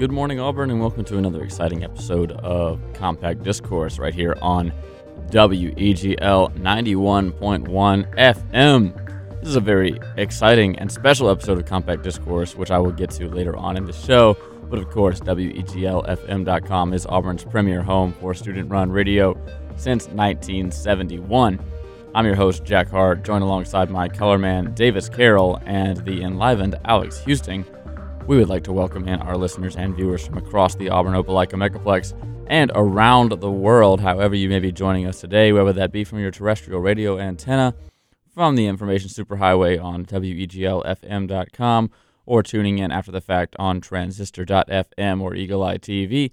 Good morning, Auburn, and welcome to another exciting episode of Compact Discourse right here on WEGL 91.1 FM. This is a very exciting and special episode of Compact Discourse, which I will get to later on in the show. But of course, WEGLFM.com is Auburn's premier home for student run radio since 1971. I'm your host, Jack Hart, joined alongside my color man, Davis Carroll, and the enlivened Alex Houston. We would like to welcome in our listeners and viewers from across the Auburn Opelika Megaplex and around the world, however you may be joining us today, whether that be from your terrestrial radio antenna, from the information superhighway on WEGLFM.com, or tuning in after the fact on transistor.fm or Eagle Eye TV.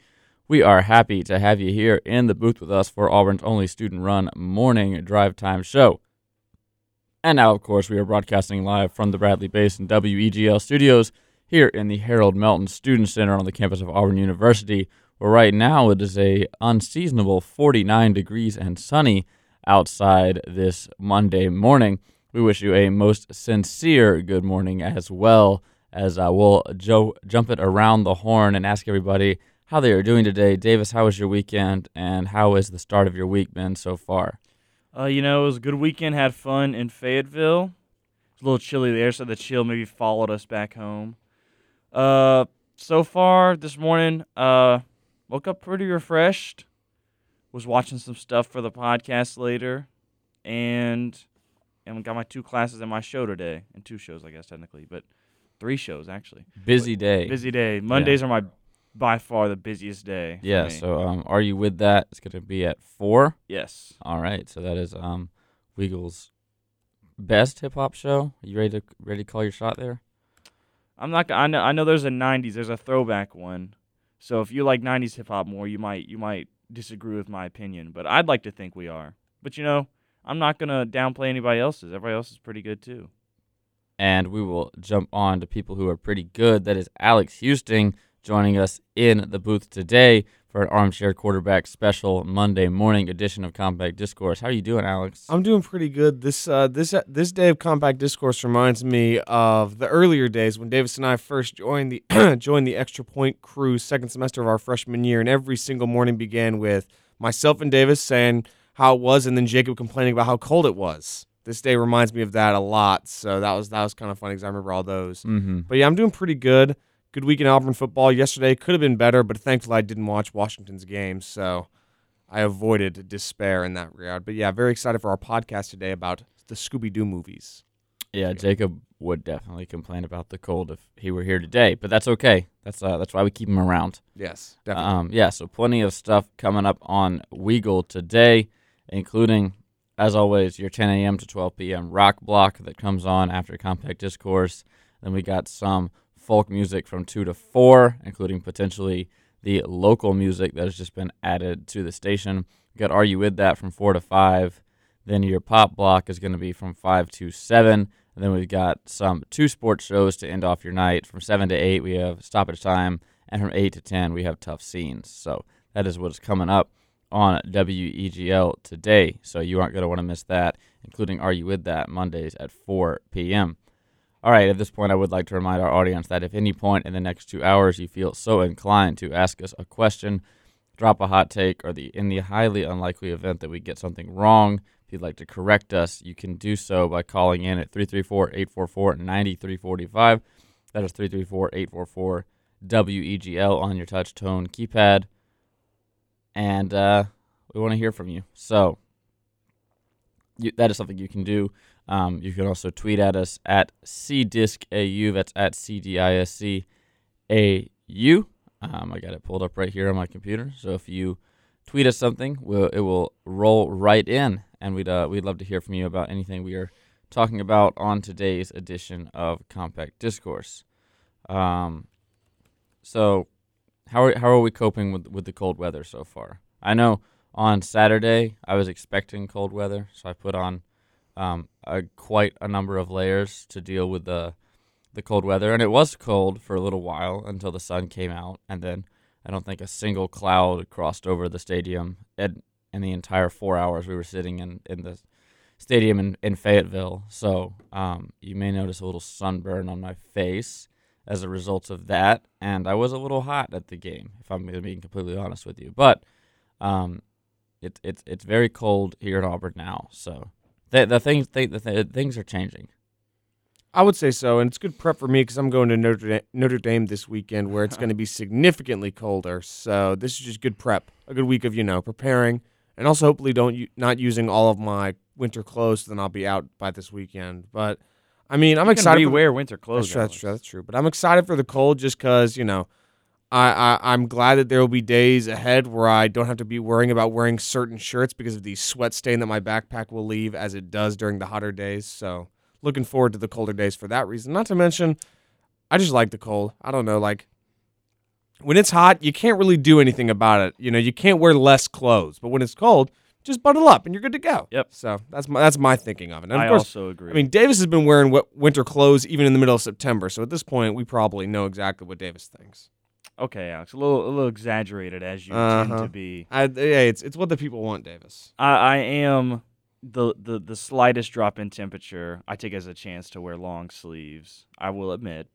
We are happy to have you here in the booth with us for Auburn's only student run morning drive time show. And now, of course, we are broadcasting live from the Bradley Basin WEGL studios here in the Harold Melton Student Center on the campus of Auburn University, where right now it is a unseasonable 49 degrees and sunny outside this Monday morning. We wish you a most sincere good morning as well as uh, we'll jo- jump it around the horn and ask everybody how they are doing today. Davis, how was your weekend and how has the start of your week been so far? Uh, you know, it was a good weekend. Had fun in Fayetteville. It was a little chilly there, so the chill maybe followed us back home. Uh, so far this morning, uh, woke up pretty refreshed. Was watching some stuff for the podcast later, and and got my two classes and my show today, and two shows, I guess technically, but three shows actually. Busy day. Busy day. Mondays are my by far the busiest day. Yeah. So, um, are you with that? It's going to be at four. yes, All right. So that is um, Weagle's best hip hop show. You ready to ready to call your shot there? I'm not. I know. I know. There's a '90s. There's a throwback one. So if you like '90s hip hop more, you might you might disagree with my opinion, but I'd like to think we are. But you know, I'm not gonna downplay anybody else's. Everybody else is pretty good too. and we will jump on to people who are pretty good. That is Alex Houston joining us in the booth today for an armchair quarterback special Monday morning edition of Compact Discourse. How are you doing, Alex? I'm doing pretty good. This uh, this uh, this day of compact discourse reminds me of the earlier days when Davis and I first joined the joined the Extra Point crew second semester of our freshman year, and every single morning began with myself and Davis saying how it was, and then Jacob complaining about how cold it was. This day reminds me of that a lot, so that was that was kind of funny because I remember all those. mm-hmm. But yeah, I'm doing pretty good. Good week in Auburn football. Yesterday could have been better, but thankfully I didn't watch Washington's game, so I avoided despair in that regard. But yeah, very excited for our podcast today about the Scooby Doo movies. Yeah, Jacob would definitely complain about the cold if he were here today, but that's okay. That's uh, that's why we keep him around. Yes, definitely. Um, yeah, so plenty of stuff coming up on Weagle today, including, as always, your 10 a.m. to 12 p.m. rock block that comes on after Compact Discourse. Then we got some folk music from 2 to 4, including potentially the local music that has just been added to the station. Got Are You With That from 4 to 5. Then your pop block is going to be from 5 to 7. And then we've got some two sports shows to end off your night. From 7 to 8, we have Stoppage Time. And from 8 to 10, we have Tough Scenes. So that is what is coming up on WEGL today. So you aren't going to want to miss that, including Are You With That Mondays at 4 p.m. All right, at this point, I would like to remind our audience that if any point in the next two hours you feel so inclined to ask us a question, drop a hot take, or the in the highly unlikely event that we get something wrong, if you'd like to correct us, you can do so by calling in at 334 844 9345. That is 334 844 WEGL on your touch tone keypad. And uh, we want to hear from you. So you, that is something you can do. Um, you can also tweet at us at CDiscAU. That's at CDISCAU. Um, I got it pulled up right here on my computer. So if you tweet us something, we'll, it will roll right in. And we'd, uh, we'd love to hear from you about anything we are talking about on today's edition of Compact Discourse. Um, so, how are, how are we coping with, with the cold weather so far? I know on Saturday I was expecting cold weather, so I put on um, a, quite a number of layers to deal with the the cold weather, and it was cold for a little while until the sun came out, and then I don't think a single cloud crossed over the stadium in, in the entire four hours we were sitting in in the stadium in, in Fayetteville. So um, you may notice a little sunburn on my face as a result of that, and I was a little hot at the game, if I'm being completely honest with you. But um, it's it's it's very cold here in Auburn now, so the the things the th- things are changing. I would say so, and it's good prep for me because I'm going to Notre Dame, Notre Dame this weekend, where it's uh-huh. going to be significantly colder. So this is just good prep, a good week of you know preparing, and also hopefully don't not using all of my winter clothes. Then I'll be out by this weekend. But I mean, I'm You excited. Can for- rewear winter clothes. That's true, that's true. That's true. But I'm excited for the cold just because you know, I, I I'm glad that there will be days ahead where I don't have to be worrying about wearing certain shirts because of the sweat stain that my backpack will leave as it does during the hotter days. So looking forward to the colder days for that reason. Not to mention, I just like the cold. I don't know, like. When it's hot, you can't really do anything about it. You know, you can't wear less clothes. But when it's cold, just bundle up and you're good to go. Yep. So that's my that's my thinking of it. And of I course, also agree. I mean, Davis has been wearing winter clothes even in the middle of September. So at this point, we probably know exactly what Davis thinks. Okay, Alex, a little a little exaggerated as you Uh-huh. tend to be. I, yeah, it's it's what the people want, Davis. I, I am the, the the slightest drop in temperature. I take as a chance to wear long sleeves. I will admit,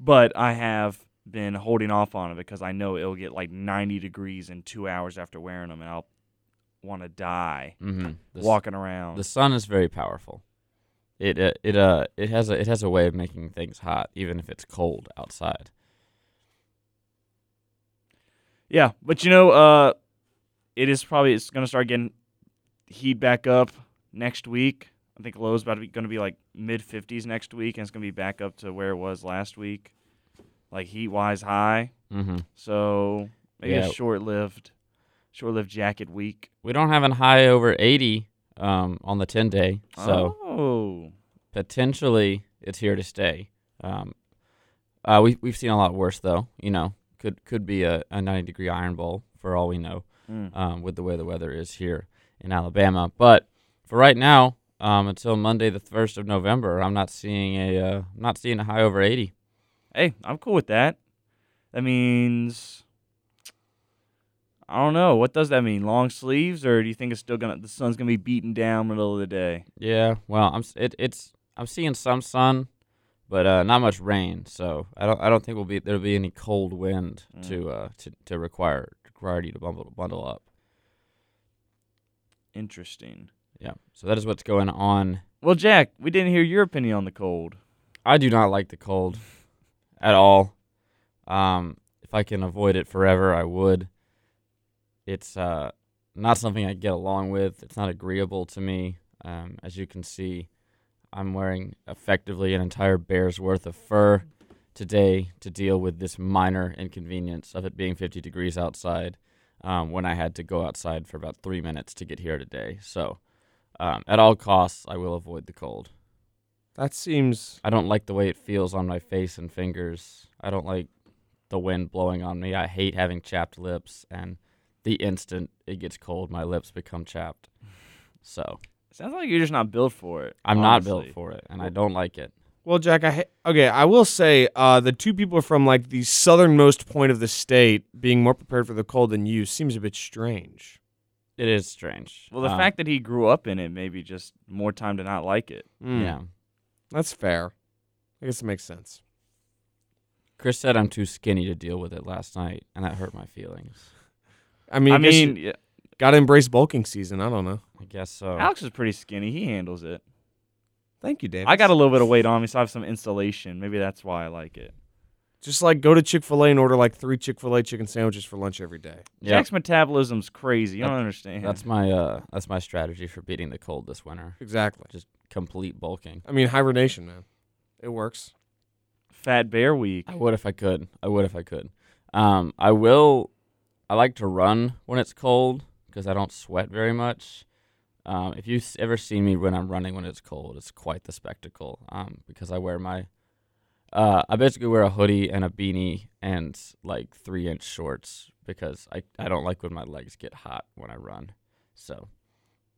but I have been holding off on it because I know it'll get like 90 degrees in two hours after wearing them, and I'll want to die Mm-hmm. The, walking around. the sun is very powerful. It uh, it uh it has a it has a way of making things hot, even if it's cold outside. Yeah, but you know, uh, it is probably it's gonna start getting heat back up next week. I think low's about to be gonna be like mid fifties next week, and it's gonna be back up to where it was last week, like heat wise high. Mm-hmm. So maybe Yeah. a short lived, short lived jacket week. We don't have a high over 80 um, on the 10 day, so oh, potentially it's here to stay. Um, uh, we we've seen a lot worse though. You know, could could be a, a 90 degree iron bowl for all we know. Mm. um, with the way the weather is here in Alabama. But for right now, um, until Monday the first of November, I'm not seeing a uh, I'm not seeing a high over 80. hey, I'm cool with that. That means. I don't know. What does that mean? Long sleeves, or do you think it's still gonna the sun's gonna be beating down middle of the day? Yeah, well, I'm it, it's I'm seeing some sun, but uh, not much rain. So I don't I don't think we'll be there'll be any cold wind Mm. to uh to, to require require you to bundle bundle up. Interesting. Yeah, so that is what's going on. Well, Jack, we didn't hear your opinion on the cold. I do not like the cold at all. Um, if I can avoid it forever, I would. It's uh, not something I get along with. It's not agreeable to me. Um, as you can see, I'm wearing effectively an entire bear's worth of fur today to deal with this minor inconvenience of it being 50 degrees outside um, when I had to go outside for about three minutes to get here today. So, um, at all costs, I will avoid the cold. That seems I don't like the way it feels on my face and fingers. I don't like the wind blowing on me. I hate having chapped lips, and the instant it gets cold, my lips become chapped. So Sounds like you're just not built for it. I'm not built for it, and I don't like it. well, Jack. I ha- okay. I will say uh, the two people from like the southernmost point of the state being more prepared for the cold than you seems a bit strange. It is strange. Well, the Um, fact that he grew up in it, maybe just more time to not like it. Mm, yeah, that's fair. I guess it makes sense. Chris said I'm too skinny to deal with it last night, and that hurt my feelings. I mean, I I guess mean, you yeah, gotta embrace bulking season. I don't know. I guess so. Alex is pretty skinny. He handles it. Thank you, Dave. I got a little bit of weight on me, so I have some insulation. Maybe that's why I like it. just like go to Chick Fil A and order like three Chick Fil A chicken sandwiches for lunch every day. Yeah, Jack's metabolism's crazy. You don't That- understand. that's my uh, that's my strategy for beating the cold this winter. Exactly. Just complete bulking. I mean, hibernation, man. It works. Fat Bear Week. I would if I could. I would if I could. Um, I will. I like to run when it's cold because I don't sweat very much. Um, if you've ever seen me when I'm running when it's cold, it's quite the spectacle. Um, because I wear my, uh, I basically wear a hoodie and a beanie and like three inch shorts because I, I don't like when my legs get hot when I run. So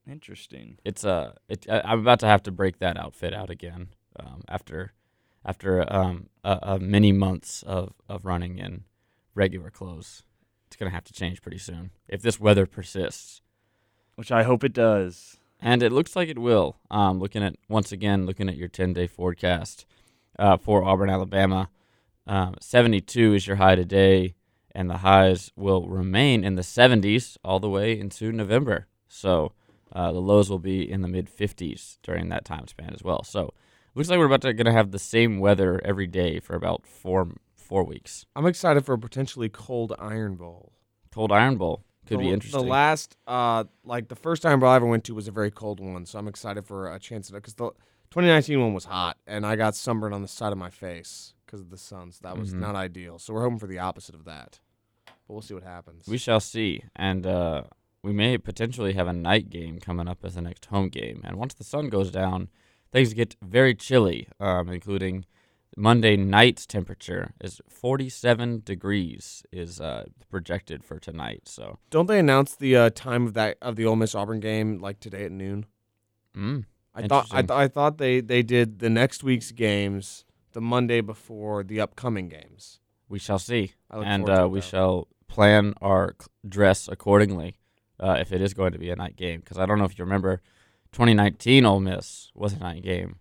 Interesting. it's uh, it, I, I'm about to have to break that outfit out again. Um, after, after um, a, a many months of of running in regular clothes, it's gonna have to change pretty soon if this weather persists. Which I hope it does. And it looks like it will. Um, looking at once again, looking at your 10 day forecast uh, for Auburn, Alabama. Um, 72 is your high today, and the highs will remain in the 70s all the way into November. So uh, the lows will be in the mid 50s during that time span as well. So looks like we're about to gonna have the same weather every day for about four four weeks. I'm excited for a potentially cold Iron Bowl. Cold Iron Bowl could the, be interesting. The last, uh, like the first Iron Bowl I ever went to was a very cold one, so I'm excited for a chance at it because the 2019 one was hot and I got sunburned on the side of my face because of the sun, so that was Mhm. not ideal. So we're hoping for the opposite of that, but we'll see what happens. We shall see. And uh, we may potentially have a night game coming up as the next home game. And once the sun goes down, things get very chilly, um, including Monday night's temperature is 47 degrees is uh, projected for tonight. So, Don't they announce the uh, time of that of the Ole Miss Auburn game like today at noon? mm, I thought I, th- I thought they they did the next week's games the Monday before the upcoming games. we shall see. And uh, we shall plan our dress accordingly uh, if it is going to be a night game. Because I don't know if you remember, 2019 Ole Miss was a night game.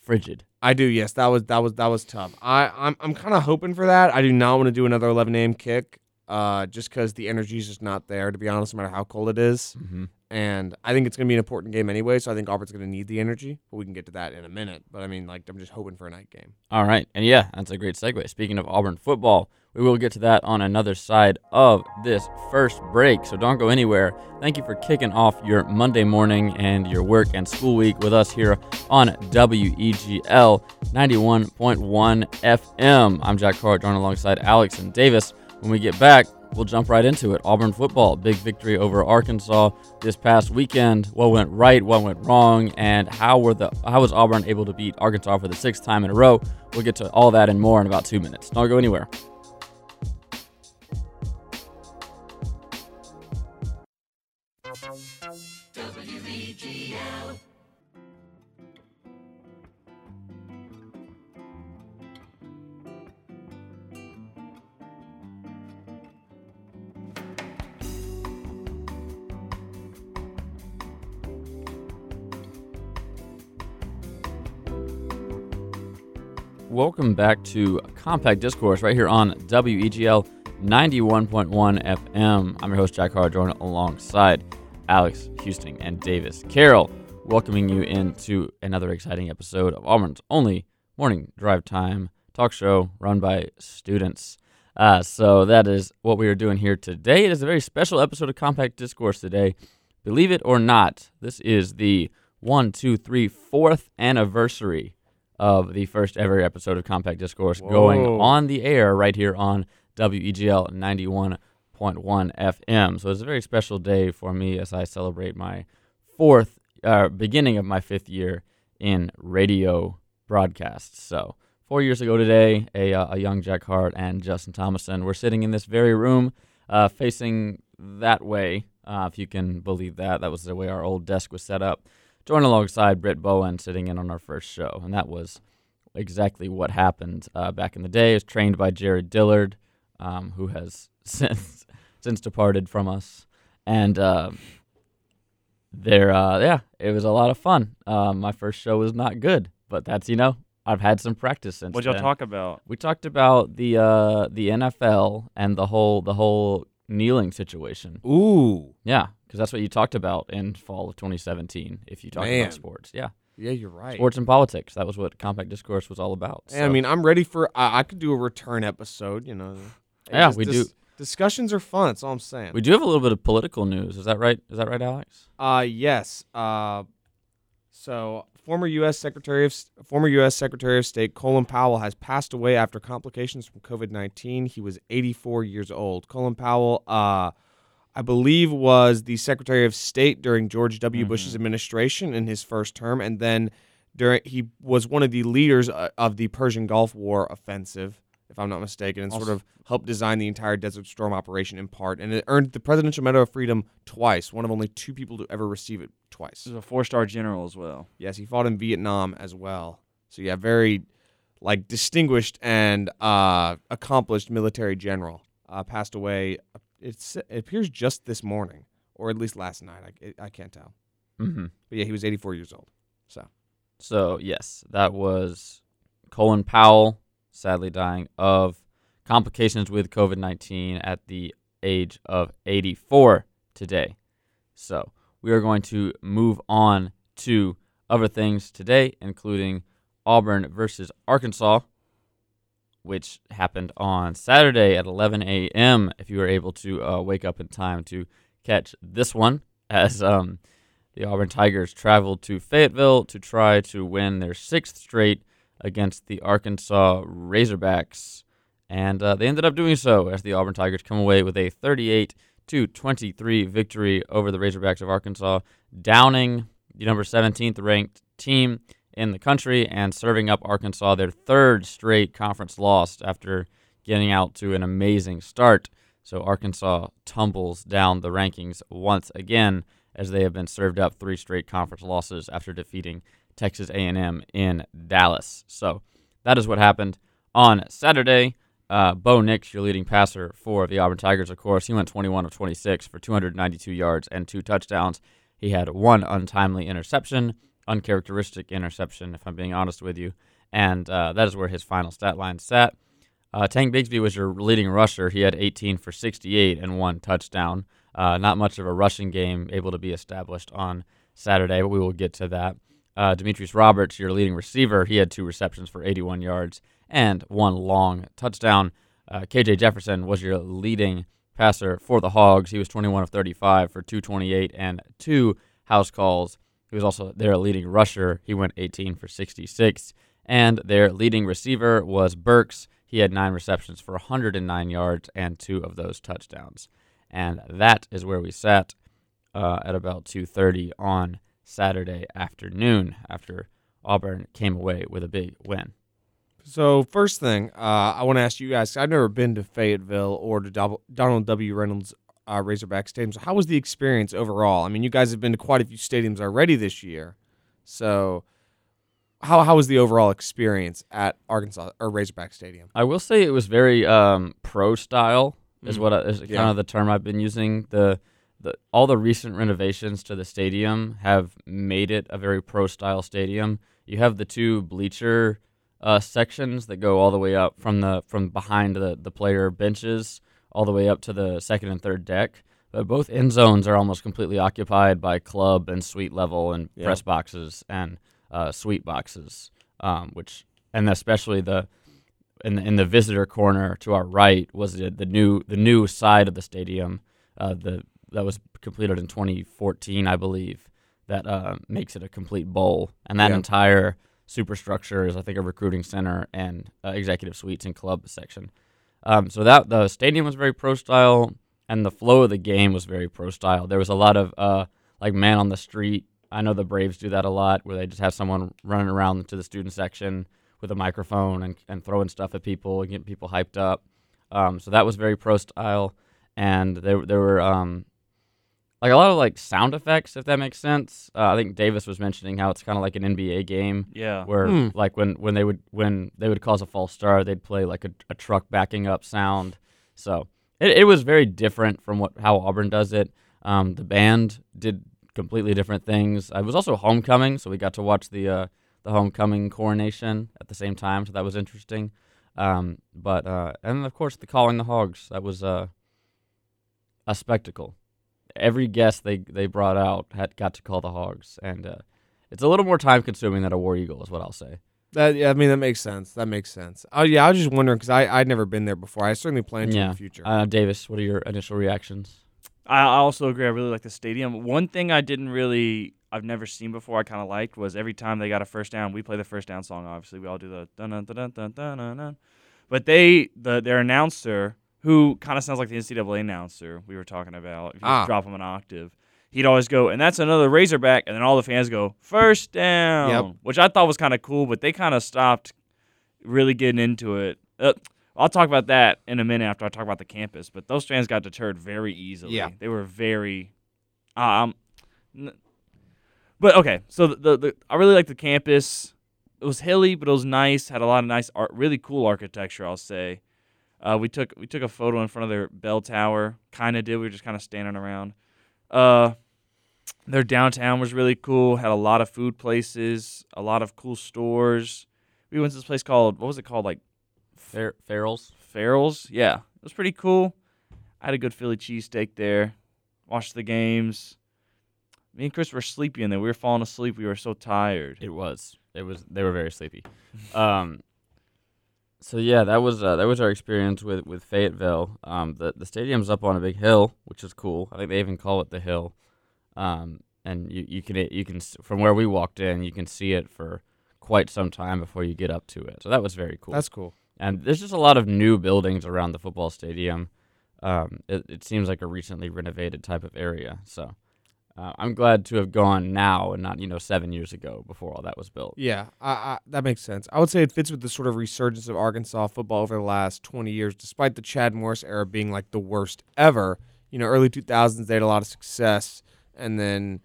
Frigid. I do. Yes, that was that was that was tough. I I'm I'm kind of hoping for that. I do not want to do another 11 a.m. kick, uh, just because the energy is just not there. To be honest, no matter how cold it is, Mm-hmm. And I think it's gonna be an important game anyway. So I think Auburn's gonna need the energy. But we can get to that in a minute. But I mean, like I'm just hoping for a night game. All right. And yeah, that's a great segue. Speaking of Auburn football, we will get to that on another side of this first break. So don't go anywhere. Thank you for kicking off your Monday morning and your work and school week with us here on WEGL 91.1 FM. I'm Jack Carr, joined alongside Alex and Davis. When we get back, we'll jump right into it. Auburn football, big victory over Arkansas this past weekend. What went right, what went wrong, and how were the how was Auburn able to beat Arkansas for the sixth time in a row? We'll get to all that and more in about two minutes. Don't go anywhere. Welcome back to Compact Discourse right here on WEGL 91.1 FM. I'm your host, Jack Carr, joined alongside Alex Houston and Davis Carroll, welcoming you into another exciting episode of Auburn's only morning drive time talk show run by students. Uh, so that is what we are doing here today. It is a very special episode of Compact Discourse today. Believe it or not, this is the one, two, three, fourth anniversary of the first ever episode of Compact Discourse going on the air right here on WEGL 91.1 FM. So it's a very special day for me as I celebrate my fourth, uh, beginning of my fifth year in radio broadcasts. So four years ago today, a, uh, a young Jack Hart and Justin Thomason were sitting in this very room, uh, facing that way, uh, if you can believe that. That was the way our old desk was set up. Joined alongside Britt Bowen sitting in on our first show, and that was exactly what happened uh, back in the day. It was trained by Jared Dillard, um, who has since since departed from us, and uh, there, uh, yeah, it was a lot of fun. Um, my first show was not good, but that's you know I've had some practice since. What'd y'all then. talk about? We talked about the uh, the NFL and the whole the whole kneeling situation. Ooh, Yeah, because that's what you talked about in fall of 2017. If you talk Man. about sports, yeah, yeah, you're right. sports and politics. That was what compact discourse was all about. Hey, I mean, I'm ready for. I, I could do a return episode. You know. Yeah, just- we dis- do. Discussions are fun. That's all I'm saying. we do have a little bit of political news. Is that right? Is that right, Alex? Uh yes. Uh, so former U.S. Secretary of former U.S. Secretary of State Colin Powell has passed away after complications from COVID-19. He was 84 years old. Colin Powell, uh, I believe, was the Secretary of State during George W. Bush's administration in his first term, and then during he was one of the leaders uh, of the Persian Gulf War offensive. If I'm not mistaken, and sort of helped design the entire Desert Storm operation in part, and it earned the Presidential Medal of Freedom twice. One of only two people to ever receive it twice. Is a four-star general as well. Yes, he fought in Vietnam as well. So yeah, very like distinguished and uh, accomplished military general. Uh, passed away. It's, it appears just this morning, or at least last night. I, it, I can't tell. Mm-hmm. But yeah, he was 84 years old. So So yes, that was Colin Powell, sadly dying of complications with COVID 19 at the age of 84 today. So we are going to move on to other things today, including Auburn versus Arkansas, which happened on Saturday at 11 a.m. If you were able to uh, wake up in time to catch this one, as um, the Auburn Tigers traveled to Fayetteville to try to win their sixth straight against the Arkansas Razorbacks. And uh, they ended up doing so as the Auburn Tigers come away with a 38 to 23 victory over the Razorbacks of Arkansas, downing the number 17th ranked team in the country and serving up Arkansas their third straight conference loss after getting out to an amazing start. So Arkansas tumbles down the rankings once again as they have been served up three straight conference losses after defeating Texas A&M in Dallas. So that is what happened on Saturday. Uh, Bo Nix, your leading passer for the Auburn Tigers, of course, he went 21 of 26 for 292 yards and two touchdowns. He had one untimely interception, uncharacteristic interception, if I'm being honest with you, and uh, that is where his final stat line sat. Uh, Tank Bigsby was your leading rusher. He had 18 for 68 and one touchdown. Uh, not much of a rushing game able to be established on Saturday, but we will get to that. Uh, Demetrius Roberts, your leading receiver, he had two receptions for 81 yards and one long touchdown. Uh, KJ Jefferson was your leading passer for the Hogs. He was 21 of 35 for 228 and two house calls. He was also their leading rusher. He went 18 for 66. And their leading receiver was Burks. He had nine receptions for 109 yards and two of those touchdowns. And that is where we sat uh, at about 2:30 on Saturday afternoon after Auburn came away with a big win. So first thing, uh, I want to ask you guys. I've never been to Fayetteville or to Donald W. Reynolds uh, Razorback Stadium. So how was the experience overall? I mean, you guys have been to quite a few stadiums already this year. So how how was the overall experience at Arkansas or Razorback Stadium? I will say it was very um, pro style. Is Mm. what I, is Yeah. kind of the term I've been using. The the all the recent renovations to the stadium have made it a very pro style stadium. You have the two bleacher uh, sections that go all the way up from the from behind the the player benches all the way up to the second and third deck. But both end zones are almost completely occupied by club and suite level and Yeah. press boxes and uh, suite boxes, um, which and especially the in the, in the visitor corner to our right was the, the new the new side of the stadium. Uh, the that was completed in 2014, I believe. That uh, makes it a complete bowl, and that Yeah. entire superstructure is, I think, a recruiting center and uh, executive suites and club section. Um, so that the stadium was very pro style, and the flow of the game was very pro style. There was a lot of uh, like man on the street. I know the Braves do that a lot, where they just have someone running around to the student section with a microphone and, and throwing stuff at people and getting people hyped up. Um, so that was very pro style, and there there were um, like a lot of like sound effects, if that makes sense. Uh, I think Davis was mentioning how it's kind of like an NBA game Yeah. where Hmm. like when when they would when they would cause a false start, they'd play like a, a truck backing up sound. So it, it was very different from what how Auburn does it. Um, the band did completely different things. It was also homecoming, so we got to watch the uh, the homecoming coronation at the same time, so that was interesting. Um, but uh, and of course the calling the hogs that was uh, a spectacle. Every guest they they brought out had got to call the hogs, and uh, it's a little more time consuming than a war eagle, is what I'll say. That yeah, I mean that makes sense. That makes sense. Oh yeah, I was just wondering because I I'd never been there before. I certainly plan to in the future. Uh, Davis, what are your initial reactions? I I also agree. I really like the stadium. One thing I didn't really, I've never seen before. I kind of liked was every time they got a first down, we play the first down song. Obviously, we all do the dun dun dun dun dun dun dun. dun. But they, the their announcer, who kind of sounds like the NCAA announcer we were talking about, if you Ah. drop him an octave, he'd always go, and that's another Razorback, and then all the fans go first down, Yep. which I thought was kind of cool. But they kind of stopped really getting into it. Uh, I'll talk about that in a minute after I talk about the campus. But those fans got deterred very easily. Yeah. they were very, um, n- but okay. So the, the, the I really like the campus. It was hilly, but it was nice. Had a lot of nice art, really cool architecture. I'll say. Uh, we took we took a photo in front of their bell tower. Kind of did. We were just kind of standing around. Uh, their downtown was really cool. Had a lot of food places, a lot of cool stores. We went to this place called what was it called? Like Fer- Farrell's. Farrell's. Yeah, it was pretty cool. I had a good Philly cheesesteak there. Watched the games. Me and Chris were sleepy in there. We were falling asleep. We were so tired. It was. It was. They were very sleepy. Um. So yeah, that was uh, that was our experience with with Fayetteville. Um, the the stadium's up on a big hill, which is cool. I think they even call it the hill. Um, and you you can you can from where we walked in, you can see it for quite some time before you get up to it. So that was very cool. That's cool. and there's just a lot of new buildings around the football stadium. Um, it, it seems like a recently renovated type of area. So uh, I'm glad to have gone now and not you know seven years ago before all that was built. Yeah, I, I, that makes sense. I would say it fits with the sort of resurgence of Arkansas football over the last 20 years, despite the Chad Morris era being like the worst ever. You know, early 2000s, they had a lot of success. And then,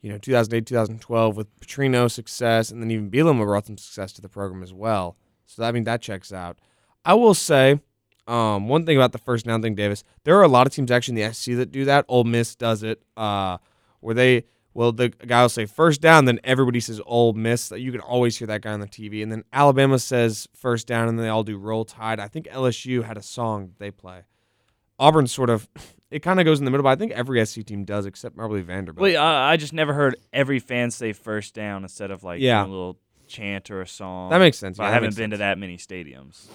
you know, 2008, 2012 with Petrino success. And then even Bielema brought some success to the program as well. So, I mean, that checks out. I will say um, one thing about the first down thing, Davis, there are a lot of teams actually in the SEC that do that. Ole Miss does it, uh, where they well, the guy will say first down, then everybody says Ole Miss. You can always hear that guy on the TV. And then Alabama says first down, and they all do Roll Tide. I think LSU had a song they play. Auburn sort of, it kind of goes in the middle, but I think every SEC team does except probably Vanderbilt. Wait, I, I just never heard every fan say first down instead of like Yeah. a little chant or a song. that makes sense. Yeah, I haven't been to that many stadiums.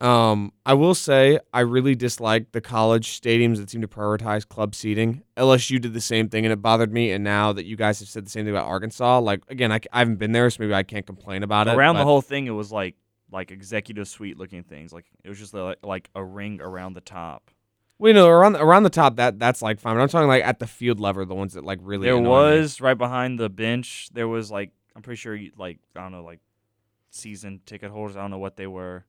Um, I will say I really dislike the college stadiums that seem to prioritize club seating. LSU did the same thing, and it bothered me. And now that you guys have said the same thing about Arkansas, like again, I, I haven't been there, so maybe I can't complain about it. Around the whole thing, it was like like executive suite looking things. Like it was just like, like a ring around the top. Well, you know, around around the top, that that's like fine. But I'm talking like at the field level, the ones that like really. there annoy me. was right behind the bench. There was like I'm pretty sure you- like I don't know like season ticket holders. I don't know what they were.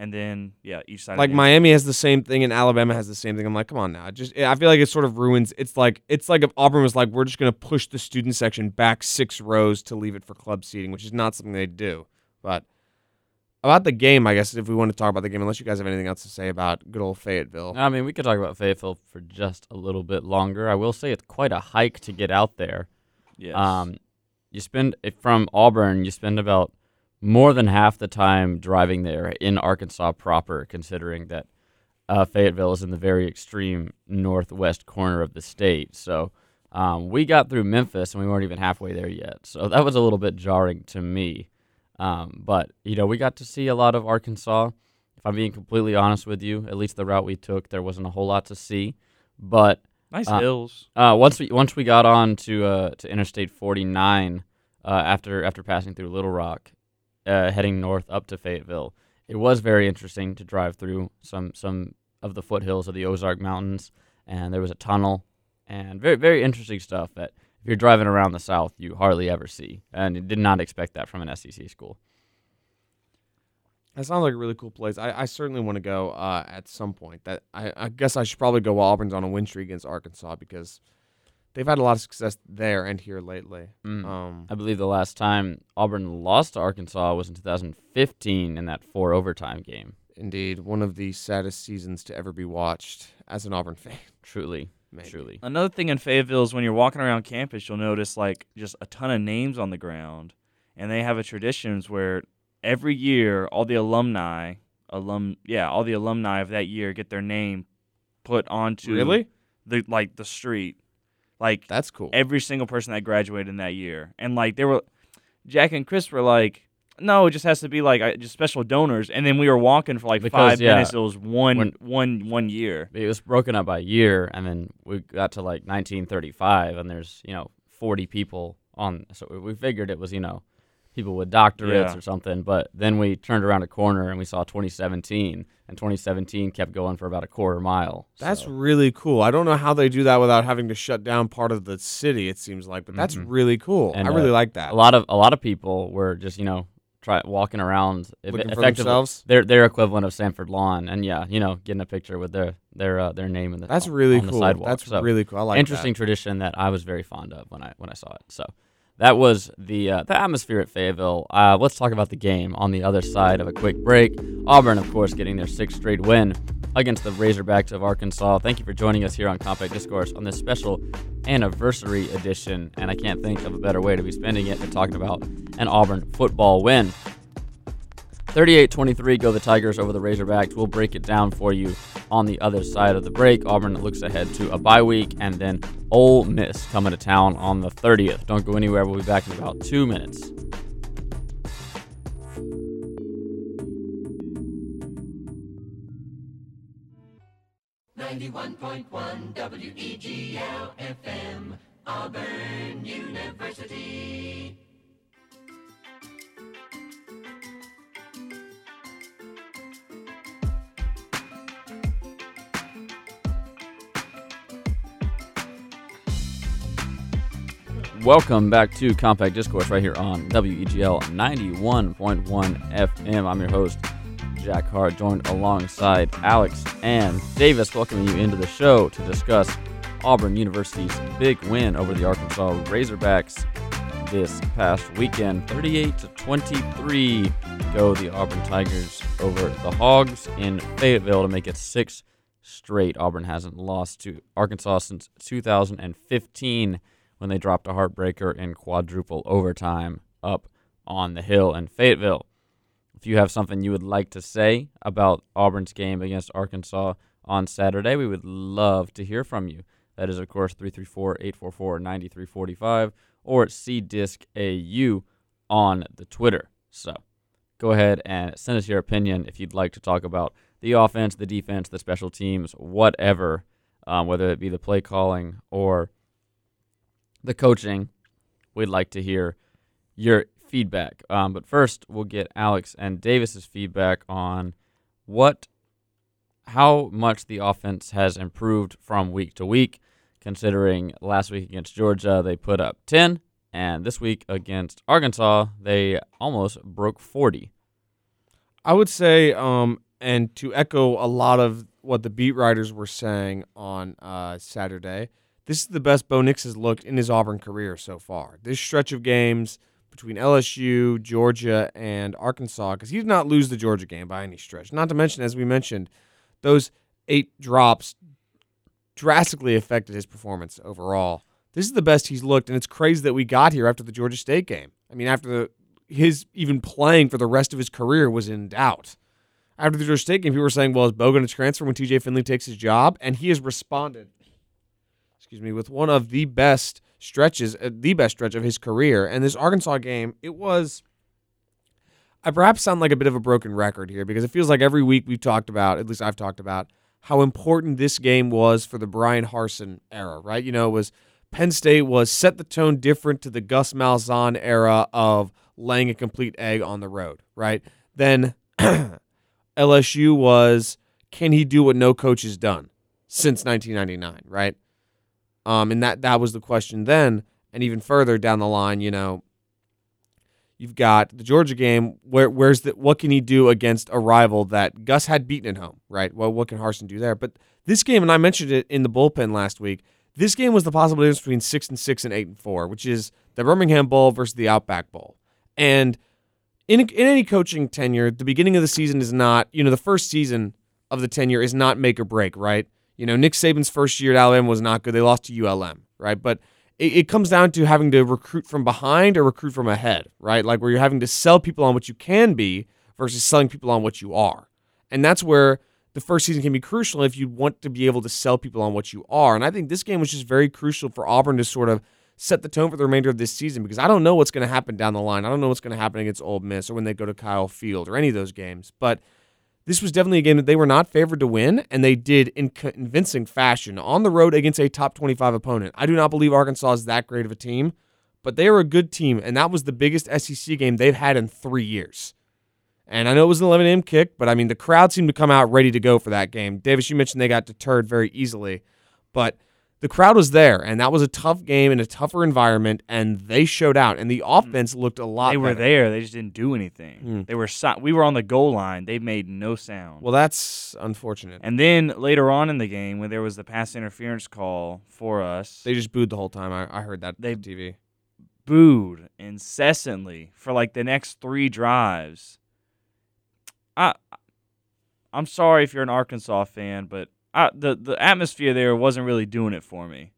And then yeah, each side. like the- Miami has the same thing and Alabama has the same thing. I'm like, come on now. It Just I feel like it sort of ruins. It's like it's like if Auburn was like, we're just gonna push the student section back six rows to leave it for club seating, which is not something they do. But about the game, I guess if we want to talk about the game, unless you guys have anything else to say about good old Fayetteville. I mean, we could talk about Fayetteville for just a little bit longer. I will say it's quite a hike to get out there. Yes. Um, you spend from Auburn, you spend about more than half the time driving there in Arkansas proper, considering that uh, Fayetteville is in the very extreme northwest corner of the state. So um, we got through Memphis and we weren't even halfway there yet. So that was a little bit jarring to me. Um, but you know, we got to see a lot of Arkansas. If I'm being completely honest with you, at least the route we took, there wasn't a whole lot to see. But nice uh, hills. uh, once we once we got on to uh, to Interstate 49, uh, after after passing through Little Rock, uh, heading north up to Fayetteville, it was very interesting to drive through some some of the foothills of the Ozark Mountains, and there was a tunnel, and very very interesting stuff that if you're driving around the South, you hardly ever see, and you did not expect that from an SEC school. That sounds like a really cool place. I, I certainly want to go uh, at some point. That I, I guess I should probably go while Auburn's on a win streak against Arkansas because they've had a lot of success there and here lately. Mm. Um, I believe the last time Auburn lost to Arkansas was in 2015 in that four overtime game. Indeed, one of the saddest seasons to ever be watched as an Auburn fan. Truly, Maybe. truly. Another thing in Fayetteville is when you're walking around campus, you'll notice like just a ton of names on the ground, and they have a traditions where every year all the alumni, alum, yeah, all the alumni of that year get their name put onto Really? the like the street, like That's cool. every single person that graduated in that year, and like they were, Jack and Chris were like. No, it just has to be like uh, just special donors, and then we were walking for like Because, five yeah, minutes. It was one, when- one, one year. It was broken up by year, and then we got to like 1935, and there's you know 40 people on. So we figured it was you know people with doctorates Yeah. or something. But then we turned around a corner and we saw 2017, and 2017 kept going for about a quarter mile. That's So, really cool. I don't know how they do that without having to shut down part of the city. It seems like, but that's Mhm. really cool. And, I really uh, like that. a lot of a lot of people were just you know try walking around Looking for effectively themselves. their their equivalent of Samford Lawn, and yeah, you know getting a picture with their their uh, their name in the That's really cool. sidewalk. That's So- really cool. I like interesting tradition that I was very fond of when I when I saw it. So that was the uh, the atmosphere at Fayetteville. Uh, let's talk about the game on the other side of a quick break. Auburn, of course, getting their sixth straight win against the Razorbacks of Arkansas. Thank you for joining us here on Compact Discourse on this special anniversary edition. And I can't think of a better way to be spending it than talking about an Auburn football win. 38-23 go the Tigers over the Razorbacks. We'll break it down for you on the other side of the break. Auburn looks ahead to a bye week and then Ole Miss coming to town on the 30th. Don't go anywhere. We'll be back in about two minutes. Ninety-one point one WEGL FM, Auburn University. Welcome back to Compact Discourse right here on WEGL 91.1 FM. I'm your host, Jack Hart, joined alongside Alex and Davis, welcoming you into the show to discuss Auburn University's big win over the Arkansas Razorbacks this past weekend. 38 to 23 go the Auburn Tigers over the Hogs in Fayetteville to make it six straight. Auburn hasn't lost to Arkansas since 2015 when they dropped a heartbreaker in quadruple overtime up on the hill in Fayetteville. If you have something you would like to say about Auburn's game against Arkansas on Saturday, we would love to hear from you. That is, of course, 334 844 9345 or CDiscAU on the Twitter. So go ahead and send us your opinion if you'd like to talk about the offense, the defense, the special teams, whatever, um, whether it be the play calling or the coaching. We'd like to hear your feedback. Um, but first, we'll get Alex and Davis's feedback on what, how much the offense has improved from week to week. Considering last week against Georgia, they put up 10, and this week against Arkansas, they almost broke 40. I would say, um, and to echo a lot of what the beat writers were saying on uh, Saturday, this is the best Bo Nix has looked in his Auburn career so far. This stretch of games between LSU, Georgia, and Arkansas, because he did not lose the Georgia game by any stretch. Not to mention, as we mentioned, those eight drops drastically affected his performance overall. This is the best he's looked, and it's crazy that we got here after the Georgia State game. I mean, after the, his even playing for the rest of his career was in doubt. After the Georgia State game, people were saying, well, is Bo going to transfer when TJ Finley takes his job? And he has responded, excuse me, with one of the best stretches, uh, the best stretch of his career. And this Arkansas game, it was. I perhaps sound like a bit of a broken record here because it feels like every week we've talked about, at least I've talked about, how important this game was for the Bryan Harsin era, right? You know, it was Penn State was set the tone different to the Gus Malzahn era of laying a complete egg on the road, right? Then LSU was can he do what no coach has done since 1999, right? Um, and that that was the question then, and even further down the line, you know, you've got the Georgia game. Where where's the what can he do against a rival that Gus had beaten at home, right? Well, what can Harsin do there? But this game, and I mentioned it in the bullpen last week. This game was the possible difference between six and six and eight and four, which is the Birmingham Bowl versus the Outback Bowl. And in in any coaching tenure, the beginning of the season is not, you know, the first season of the tenure is not make or break, right? You know, Nick Saban's first year at Alabama was not good. They lost to ULM, right? But it, it comes down to having to recruit from behind or recruit from ahead, right? Like where you're having to sell people on what you can be versus selling people on what you are. And that's where the first season can be crucial if you want to be able to sell people on what you are. And I think this game was just very crucial for Auburn to sort of set the tone for the remainder of this season because I don't know what's going to happen down the line. I don't know what's going to happen against Ole Miss or when they go to Kyle Field or any of those games. But this was definitely a game that they were not favored to win, and they did in convincing fashion on the road against a top 25 opponent. I do not believe Arkansas is that great of a team, but they are a good team, and that was the biggest SEC game they've had in three years. And I know it was an 11 a.m. kick, but I mean, the crowd seemed to come out ready to go for that game. Davis, you mentioned they got deterred very easily, but the crowd was there, and that was a tough game in a tougher environment, and they showed out. And the offense looked a lot. They were better. there. They just didn't do anything. Hmm. They were si- we were on the goal line. They made no sound. Well, that's unfortunate. and then later on in the game, when there was the pass interference call for us, They just booed the whole time. I, I heard that They- on TV. booed incessantly for like the next three drives. I I'm sorry if you're an Arkansas fan, but I, the the atmosphere there wasn't really doing it for me.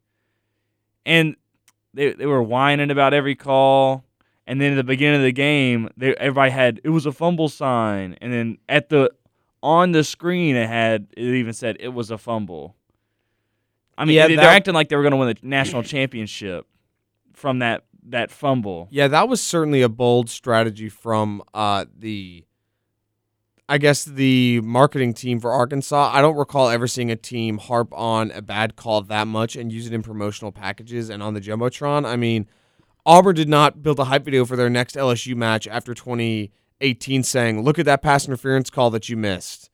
And they they were whining about every call, And then at the beginning of the game, they, everybody had it was a fumble sign, and then at the on the screen it had it even said it was a fumble. I mean, Yeah, they, they're acting like they were going to win the national championship from that that fumble. Yeah, that was certainly a bold strategy from uh, the, I guess the marketing team for Arkansas. I don't recall ever seeing a team harp on a bad call that much and use it in promotional packages and on the jumbotron. I mean, Auburn did not build a hype video for their next LSU match after 2018, saying, "Look at that pass interference call that you missed,"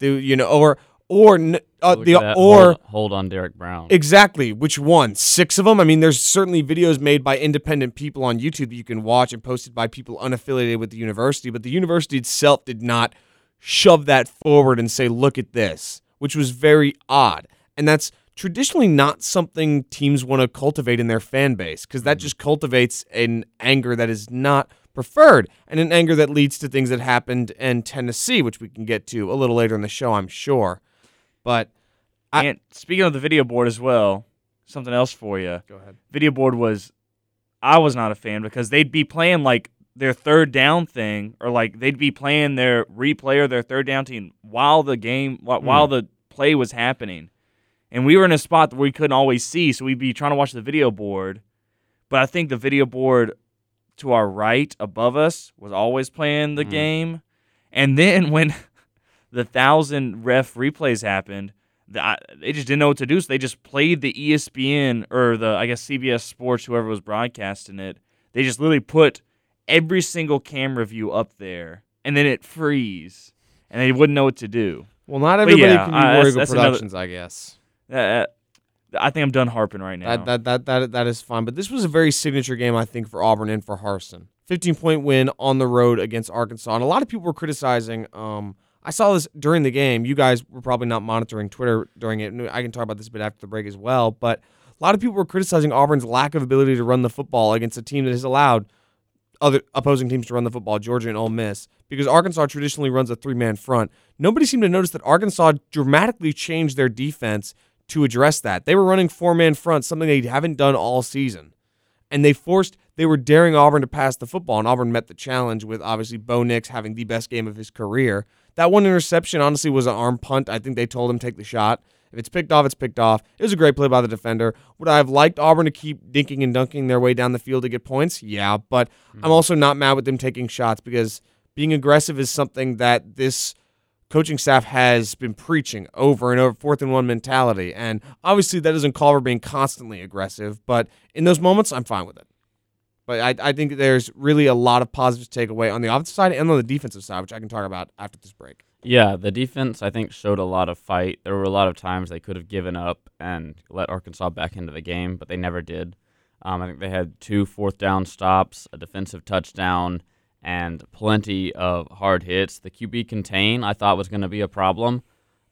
the, you know, or or uh, the or. hold, hold on Derrick Brown. Exactly. Which one? Six of them? I mean, there's certainly videos made by independent people on YouTube that you can watch and posted by people unaffiliated with the university, but the university itself did not shove that forward and say, look at this, which was very odd. And that's traditionally not something teams want to cultivate in their fan base because that mm-hmm. just cultivates an anger that is not preferred and an anger that leads to things that happened in Tennessee, which we can get to a little later in the show, I'm sure. But I- and speaking of the video board as well, something else for you. go ahead. Video board was, I was not a fan because they'd be playing like their third down thing, or like they'd be playing their replay or their third down team while the game, while, while the play was happening, and we were in a spot where we couldn't always see, so we'd be trying to watch the video board. But I think the video board to our right above us was always playing the Mm. game, and then when the thousand ref replays happened, I, they just didn't know what to do, so they just played the ESPN or the I guess CBS Sports, whoever was broadcasting it. They just literally put every single camera view up there, and then it freeze, and they wouldn't know what to do. Well, not everybody yeah, can uh, be that's- Warrigal that's another- Productions, I guess. Uh, I think I'm done harping right now. That, that that that that is fine. But this was a very signature game, I think, for Auburn and for Harsin. 15 point win on the road against Arkansas, and a lot of people were criticizing. Um, I saw this during the game. You guys were probably not monitoring Twitter during it. I can talk about this a bit after the break as well. But a lot of people were criticizing Auburn's lack of ability to run the football against a team that has allowed other opposing teams to run the football, Georgia and Ole Miss, because Arkansas traditionally runs a three man front. Nobody seemed to notice that Arkansas dramatically changed their defense to address that. They were running four man front, something they haven't done all season. And they forced, they were daring Auburn to pass the football, and Auburn met the challenge with obviously Bo Nix having the best game of his career. That one interception honestly was an arm punt. I think they told him take the shot. If it's picked off, it's picked off. It was a great play by the defender. Would I have liked Auburn to keep dinking and dunking their way down the field to get points? Yeah, but I'm mm-hmm. also not mad with them taking shots because being aggressive is something that this coaching staff has been preaching over and over fourth and one mentality. And obviously, that doesn't call for being constantly aggressive, but in those moments, I'm fine with it. But I, I think there's really a lot of positives to take away on the offensive side and on the defensive side, which I can talk about after this break. Yeah, the defense I think showed a lot of fight. There were a lot of times they could have given up and let Arkansas back into the game, but they never did. Um, I think they had two fourth down stops, a defensive touchdown, and plenty of hard hits. The QB contain I thought was going to be a problem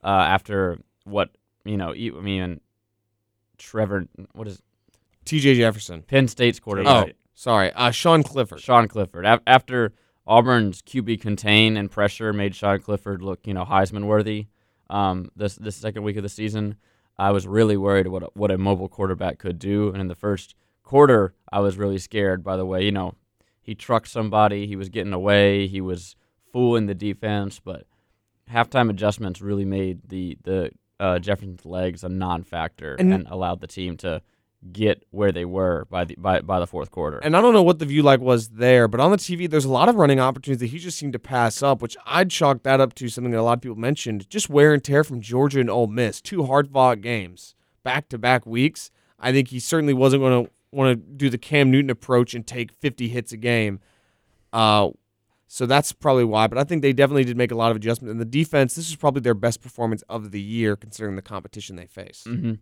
uh, after what you know. I mean, Trevor, what is TJ Jefferson. Penn State's quarterback? Oh, sorry. Uh, Sean Clifford. Sean Clifford. Af- After Auburn's QB contain and pressure made Sean Clifford look, you know, Heisman worthy. Um, this this second week of the season, I was really worried what a, what a mobile quarterback could do. And in the first quarter, I was really scared. By the way, you know, he trucked somebody, he was getting away, he was fooling the defense, but halftime adjustments really made the the uh, Jefferson's legs a non-factor And- and, allowed the team to get where they were by the by, by the fourth quarter. And I don't know what the view like was there, but on the TV, there's a lot of running opportunities that he just seemed to pass up, which I'd chalk that up to something that a lot of people mentioned just wear and tear from Georgia and Ole Miss. Two hard fought games, back to back weeks. I think he certainly wasn't going to want to do the Cam Newton approach and take 50 hits a game. Uh, so that's probably why. But I think they definitely did make a lot of adjustments. And the defense, this is probably their best performance of the year considering the competition they face. hmm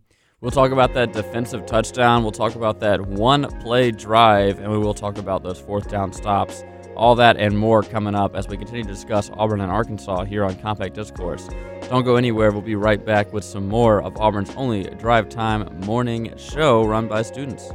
We'll talk about that defensive touchdown. We'll talk about that one play drive, and we will talk about those fourth down stops. All that and more coming up as we continue to discuss Auburn and Arkansas here on Compact Discourse. Don't go anywhere. We'll be right back with some more of Auburn's only drive time morning show run by students.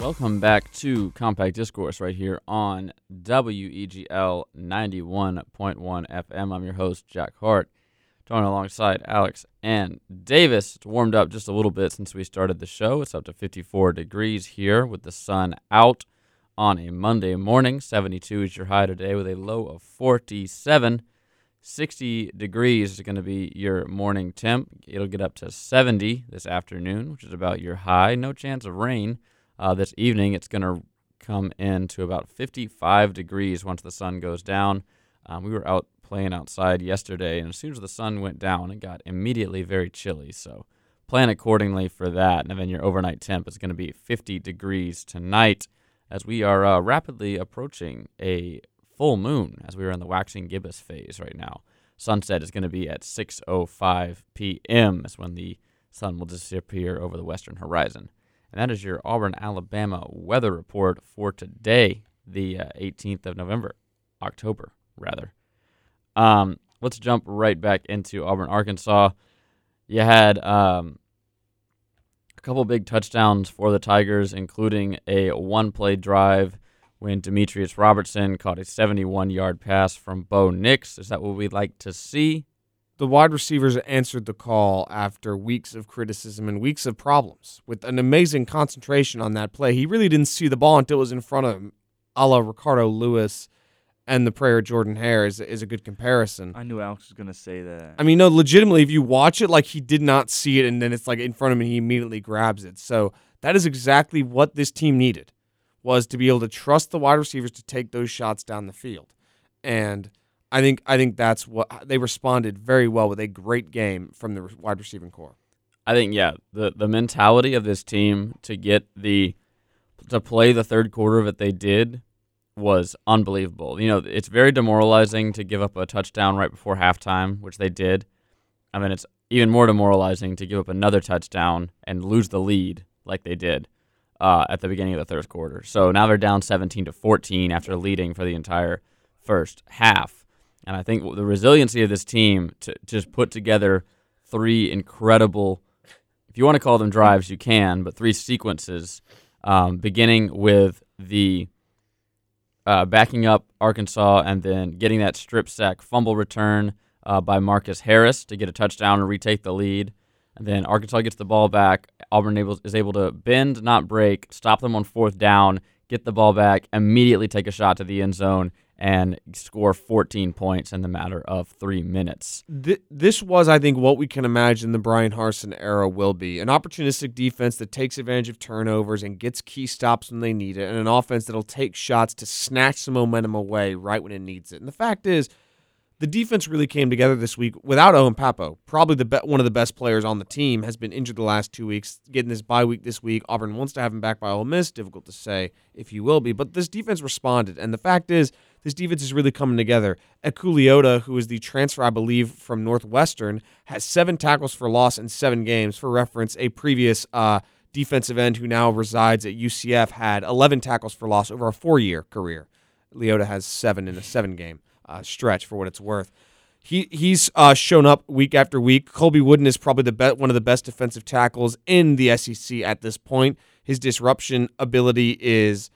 Welcome back to Compact Discourse right here on WEGL 91.1 FM. I'm your host, Jack Hart. Talking alongside Alex and Davis. It's warmed up just a little bit since we started the show. It's up to 54 degrees here with the sun out on a Monday morning. 72 is your high today with a low of 47. 60 degrees is going to be your morning temp. It'll get up to 70 this afternoon, which is about your high. No chance of rain. Uh, this evening, it's going to come in to about 55 degrees once the sun goes down. Um, we were out playing outside yesterday, and as soon as the sun went down, it got immediately very chilly. So plan accordingly for that. And then your overnight temp is going to be 50 degrees tonight as we are uh, rapidly approaching a full moon as we are in the waxing gibbous phase right now. Sunset is going to be at 6:05 p.m. is when the sun will disappear over the western horizon. And that is your Auburn, Alabama weather report for today, the uh, 18th of November, October rather. Um, let's jump right back into Auburn, Arkansas. You had um, a couple big touchdowns for the Tigers, including a one-play drive when Demetrius Robertson caught a 71-yard pass from Bo Nix. Is that what we'd like to see? The wide receivers answered the call after weeks of criticism and weeks of problems with an amazing concentration on that play. He really didn't see the ball until it was in front of him, a la Ricardo Lewis and the prayer Jordan Hare is, is a good comparison. I knew Alex was gonna say that. I mean, no, legitimately, if you watch it, like he did not see it, and then it's like in front of him, and he immediately grabs it. So that is exactly what this team needed, was to be able to trust the wide receivers to take those shots down the field, and I think I think that's what they responded very well with a great game from the wide receiving core. I think yeah, the the mentality of this team to get the to play the third quarter that they did was unbelievable. You know, it's very demoralizing to give up a touchdown right before halftime, which they did. I mean, it's even more demoralizing to give up another touchdown and lose the lead like they did uh, at the beginning of the third quarter. So now they're down 17 to 14 after leading for the entire first half. And I think the resiliency of this team to just put together three incredible, if you want to call them drives, you can, but three sequences, um, beginning with the uh, backing up Arkansas and then getting that strip sack fumble return uh, by Marcus Harris to get a touchdown and retake the lead. And then Arkansas gets the ball back. Auburn able, is able to bend, not break, stop them on fourth down, get the ball back, immediately take a shot to the end zone, and score 14 points in the matter of three minutes. Th- this was, I think, what we can imagine the Bryan Harsin era will be an opportunistic defense that takes advantage of turnovers and gets key stops when they need it, and an offense that'll take shots to snatch some momentum away right when it needs it. And the fact is, the defense really came together this week without Owen Pappoe. Probably the be- one of the best players on the team has been injured the last two weeks. Getting this bye week this week, Auburn wants to have him back by Ole Miss. Difficult to say if he will be, but this defense responded, and the fact is, this defense is really coming together. Eku Leota, who is the transfer, I believe, from Northwestern, has seven tackles for loss in seven games. For reference, a previous uh, defensive end who now resides at UCF had 11 tackles for loss over a four-year career. Leota has seven in a seven-game uh, stretch, for what it's worth. He he's uh, shown up week after week. Colby Wooden is probably the be- one of the best defensive tackles in the SEC at this point. His disruption ability is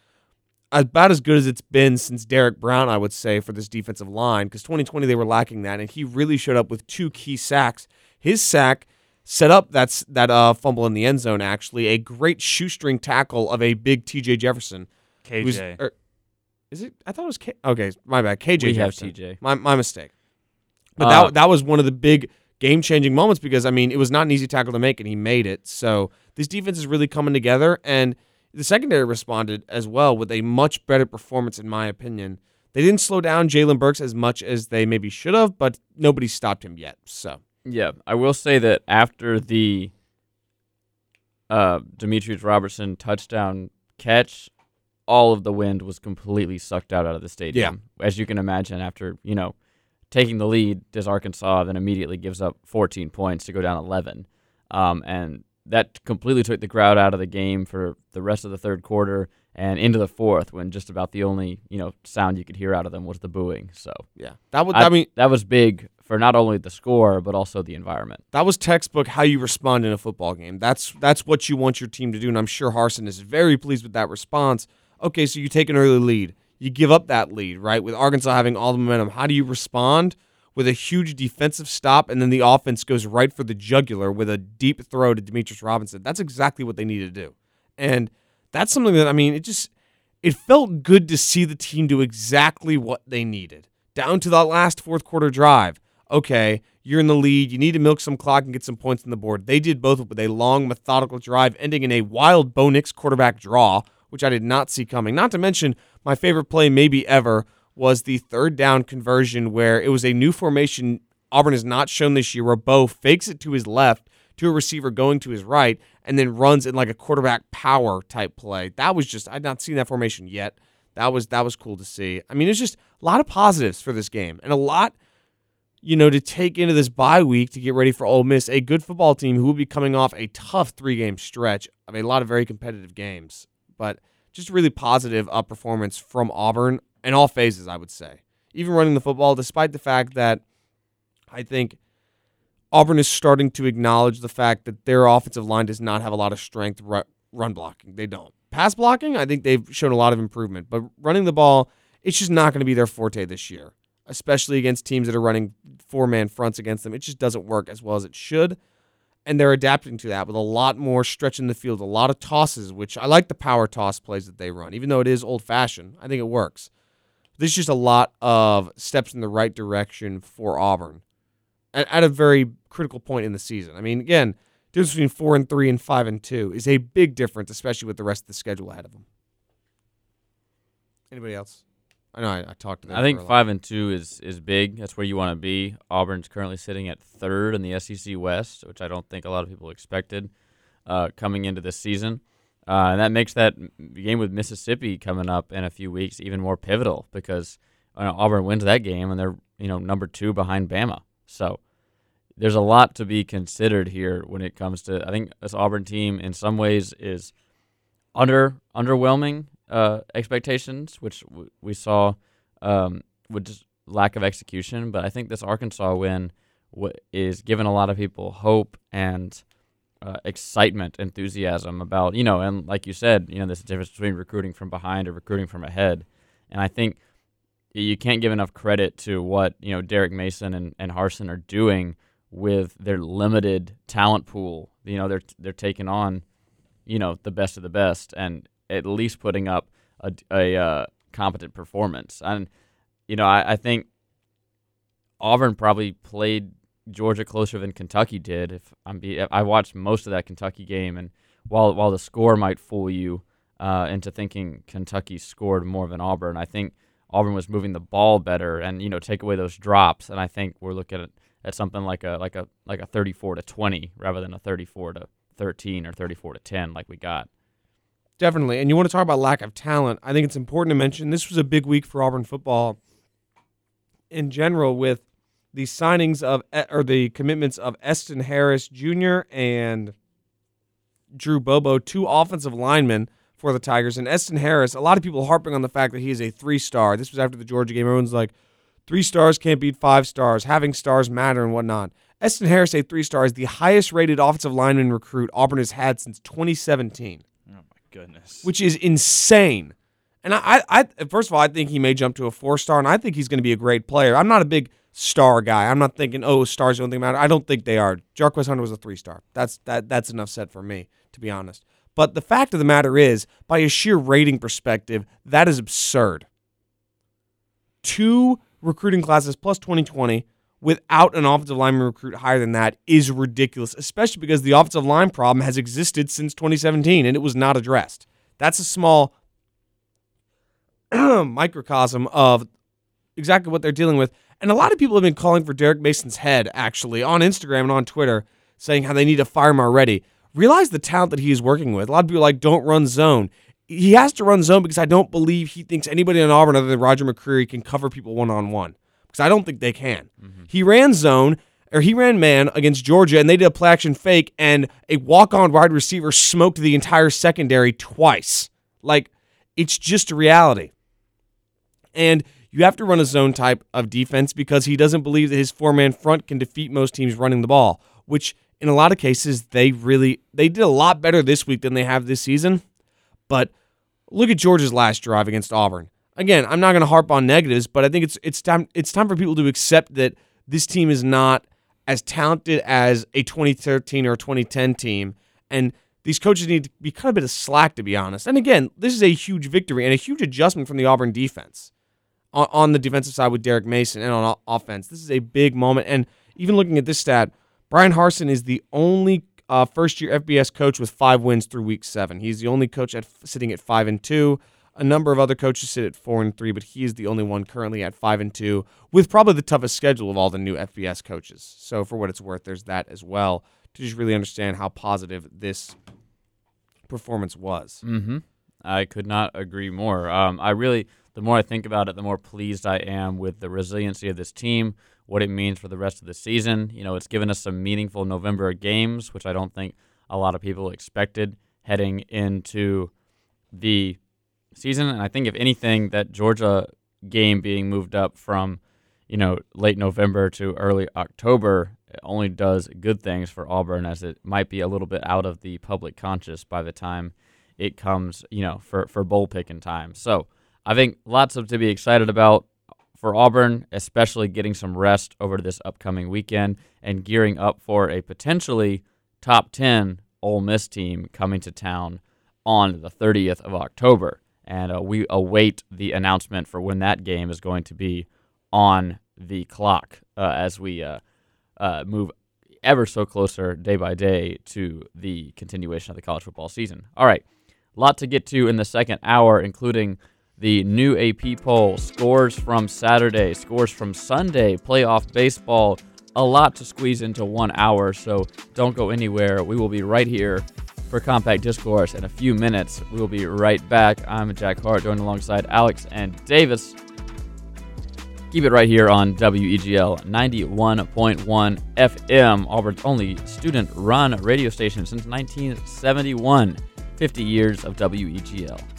about as good as it's been since Derrick Brown, I would say, for this defensive line, because 2020 they were lacking that, and he really showed up with two key sacks. His sack set up that's that uh, fumble in the end zone. Actually, a great shoestring tackle of a big T.J. Jefferson. KJ. er, is it? I thought it was K. Okay, my bad. KJ. We have TJ. My my mistake. But Uh, that that was one of the big game changing moments because I mean it was not an easy tackle to make and he made it. So this defense is really coming together and the secondary responded as well with a much better performance in my opinion. They didn't slow down Jalen Burks as much as they maybe should have, but nobody stopped him yet. So Yeah, I will say that after the uh, Demetrius Robertson touchdown catch, all of the wind was completely sucked out out of the stadium. As you can imagine, after you know taking the lead, does Arkansas then immediately gives up 14 points to go down 11, um, and that completely took the crowd out of the game for the rest of the third quarter and into the fourth, when just about the only you know sound you could hear out of them was the booing. So yeah, that would I, I, mean that was big for not only the score but also the environment. That was textbook how you respond in a football game. That's that's what you want your team to do, and I'm sure Harsin is very pleased with that response. Okay, so you take an early lead, you give up that lead, right? With Arkansas having all the momentum, how do you respond? With a huge defensive stop, and then the offense goes right for the jugular with a deep throw to Demetrius Robinson. That's exactly what they need to do, and that's something that I mean, it just it felt good to see the team do exactly what they needed down to that last fourth quarter drive. Okay, you're in the lead. You need to milk some clock and get some points on the board. They did both with a long, methodical drive, ending in a wild Bo Nix quarterback draw, which I did not see coming. Not to mention, my favorite play maybe ever was the third down conversion where it was a new formation Auburn has not shown this year where Bo fakes it to his left to a receiver going to his right and then runs in like a quarterback power type play. That was just I'd not seen that formation yet. That was that was cool to see. I mean, it's just a lot of positives for this game and a lot you know, to take into this bye week to get ready for Ole Miss, a good football team who will be coming off a tough three game stretch of a lot of very competitive games. But just really positive up performance from Auburn in all phases, I would say. Even running the football, despite the fact that I think Auburn is starting to acknowledge the fact that their offensive line does not have a lot of strength run blocking. They don't. Pass blocking, I think they've shown a lot of improvement, but running the ball, it's just not going to be their forte this year especially against teams that are running four man fronts against them. It just doesn't work as well as it should. And they're adapting to that with a lot more stretch in the field, a lot of tosses, which I like the power toss plays that they run, even though it is old fashioned. I think it works. There's just a lot of steps in the right direction for Auburn at, at a very critical point in the season. I mean, again, difference between four and three and five and two is a big difference, especially with the rest of the schedule ahead of them. Anybody else? I know I, I talked to them. I think five and two is is big. That's where you want to be. Auburn's currently sitting at third in the SEC West, which I don't think a lot of people expected uh, coming into this season. Uh, and that makes that game with Mississippi coming up in a few weeks even more pivotal because uh, Auburn wins that game and they're you know number two behind Bama. So there's a lot to be considered here when it comes to. I think this Auburn team in some ways is under underwhelming uh, expectations, which w- we saw um, with just lack of execution. But I think this Arkansas win w- is giving a lot of people hope and uh, excitement, enthusiasm about you know, and like you said, you know, there's a difference between recruiting from behind or recruiting from ahead. And I think you can't give enough credit to what you know Derek Mason and, and Harsin are doing with their limited talent pool. You know, they're they're taking on, you know, the best of the best, and at least putting up a, a uh, competent performance. And you know, I, I think Auburn probably played Georgia closer than Kentucky did. If I'm be, I watched most of that Kentucky game, and while while the score might fool you uh, into thinking Kentucky scored more than Auburn, I think Auburn was moving the ball better, and you know, take away those drops, and I think we're looking at at something like a like a like a 34 to 20 rather than a 34 to 13 or 34 to 10 like we got. Definitely. And you want to talk about lack of talent. I think it's important to mention this was a big week for Auburn football in general with the signings of or the commitments of Eston Harris Jr. and Drew Bobo, two offensive linemen for the Tigers. And Eston Harris, a lot of people harping on the fact that he is a three star. This was after the Georgia game. Everyone's like, three stars can't beat five stars. Having stars matter and whatnot. Eston Harris, a three star, is the highest rated offensive lineman recruit Auburn has had since 2017 Oh, my goodness. which is insane. And I, I, first of all, I think he may jump to a four star, and I think he's going to be a great player. I'm not a big star guy. I'm not thinking, oh, stars don't think matter. I don't think they are. Jarquez Hunter was a three star. That's that. That's enough said for me, to be honest. But the fact of the matter is, by a sheer rating perspective, that is absurd. Two recruiting classes plus 2020 without an offensive lineman recruit higher than that is ridiculous, especially because the offensive line problem has existed since 2017 and it was not addressed. That's a small microcosm of exactly what they're dealing with. And a lot of people have been calling for Derek Mason's head, actually, on Instagram and on Twitter, saying how they need to fire him already. Realize the talent that he is working with. A lot of people are like, don't run zone. He has to run zone because I don't believe he thinks anybody in Auburn other than Roger McCreary can cover people one on one because I don't think they can. Mm-hmm. He ran zone or he ran man against Georgia and they did a play action fake and a walk on wide receiver smoked the entire secondary twice. Like it's just a reality. And you have to run a zone type of defense because he doesn't believe that his four man front can defeat most teams running the ball, which in a lot of cases they really they did a lot better this week than they have this season. But look at Georgia's last drive against Auburn. Again, I'm not going to harp on negatives, but I think it's it's time it's time for people to accept that this team is not as talented as a 2013 or 2010 team, and these coaches need to be of a bit of slack, to be honest. And again, this is a huge victory and a huge adjustment from the Auburn defense on, on the defensive side with Derek Mason and on offense. This is a big moment. And even looking at this stat, Bryan Harsin is the only uh, first year FBS coach with five wins through week seven. He's the only coach at sitting at five and two. A number of other coaches sit at four and three, but he is the only one currently at five and two, with probably the toughest schedule of all the new FBS coaches. So for what it's worth, there's that as well to just really understand how positive this performance was. Mm-hmm. I could not agree more. Um, I really, the more I think about it, the more pleased I am with the resiliency of this team, what it means for the rest of the season. You know, it's given us some meaningful November games, which I don't think a lot of people expected heading into the season. And I think, if anything, that Georgia game being moved up from, you know, late November to early October it only does good things for Auburn as it might be a little bit out of the public conscious by the time it comes, you know, for, for bowl picking time. So I think lots of to be excited about for Auburn, especially getting some rest over this upcoming weekend and gearing up for a potentially top 10 Ole Miss team coming to town on the 30th of October. And uh, we await the announcement for when that game is going to be on the clock uh, as we uh, uh, move ever so closer day by day to the continuation of the college football season. All right, a lot to get to in the second hour, including the new AP poll, scores from Saturday, scores from Sunday, playoff baseball. A lot to squeeze into one hour, so don't go anywhere. We will be right here for Compact Discourse in a few minutes. We will be right back. I'm Jack Hart, joined alongside Alex and Davis. Keep it right here on WEGL 91.1 FM, Auburn's only student run radio station since 1971. 50 years of WEGL.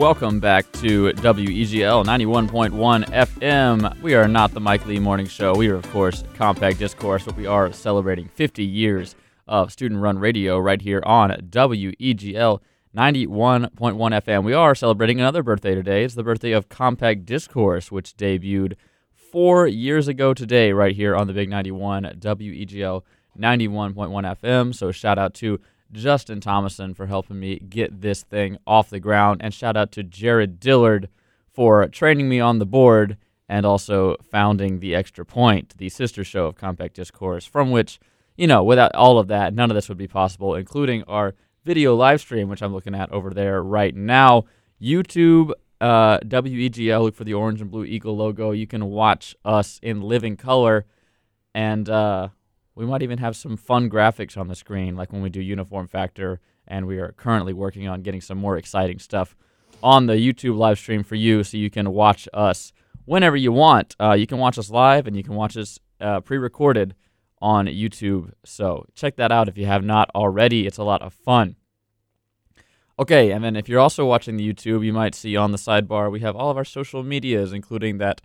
Welcome back to WEGL 91.1 FM. We are not the Mike Lee Morning Show. We are, of course, Compact Discourse, but we are celebrating 50 years of student run radio right here on WEGL 91.1 FM. We are celebrating another birthday today. It's the birthday of Compact Discourse, which debuted four years ago today, right here on the Big 91 WEGL 91.1 FM. So, shout out to Justin Thomason for helping me get this thing off the ground. And shout out to Jared Dillard for training me on the board and also founding the Extra Point, the sister show of Compact Discourse, from which, you know, without all of that, none of this would be possible, including our video live stream, which I'm looking at over there right now. YouTube, uh, WEGL, look for the orange and blue eagle logo. You can watch us in living color. And, uh, we might even have some fun graphics on the screen, like when we do Uniform Factor, and we are currently working on getting some more exciting stuff on the YouTube live stream for you so you can watch us whenever you want. Uh, you can watch us live and you can watch us uh, pre recorded on YouTube. So check that out if you have not already. It's a lot of fun. Okay, and then if you're also watching the YouTube, you might see on the sidebar we have all of our social medias, including that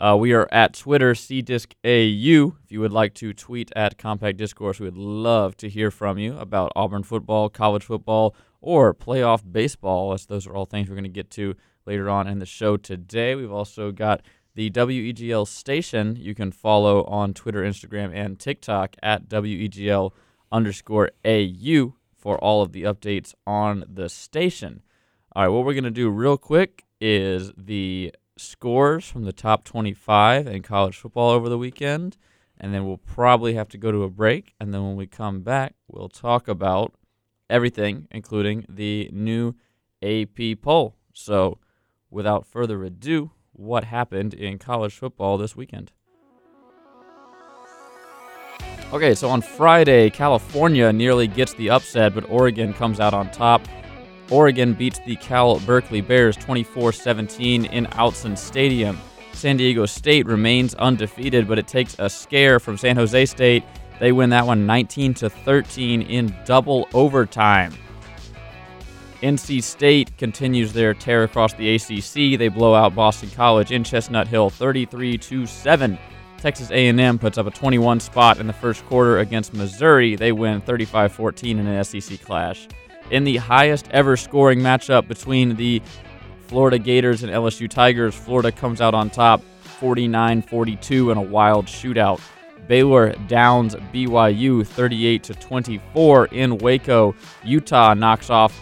uh, we are at Twitter, CDiscAU. If you would like to tweet at Compact Discourse, we would love to hear from you about Auburn football, college football, or playoff baseball, as those are all things we're going to get to later on in the show today. We've also got the WEGL station you can follow on Twitter, Instagram, and TikTok at WEGL underscore AU for all of the updates on the station. All right, what we're going to do real quick is the scores from the top 25 in college football over the weekend. And then we'll probably have to go to a break. And then when we come back, we'll talk about everything, including the new AP poll. So, without further ado, what happened in college football this weekend? Okay, so on Friday, California nearly gets the upset, but Oregon comes out on top Oregon beats the Cal Berkeley Bears 24 17 in Autzen Stadium. San Diego State remains undefeated, but it takes a scare from San Jose State. They win that one 19 to 13 in double overtime. NC State continues their tear across the ACC. They blow out Boston College in Chestnut Hill 33 to 7. Texas A&M puts up a 21 spot in the first quarter against Missouri. They win 35-14 in an SEC clash. In the highest ever scoring matchup between the Florida Gators and LSU Tigers, Florida comes out on top 49-42 in a wild shootout. Baylor downs BYU 38 to 24 in Waco. Utah knocks off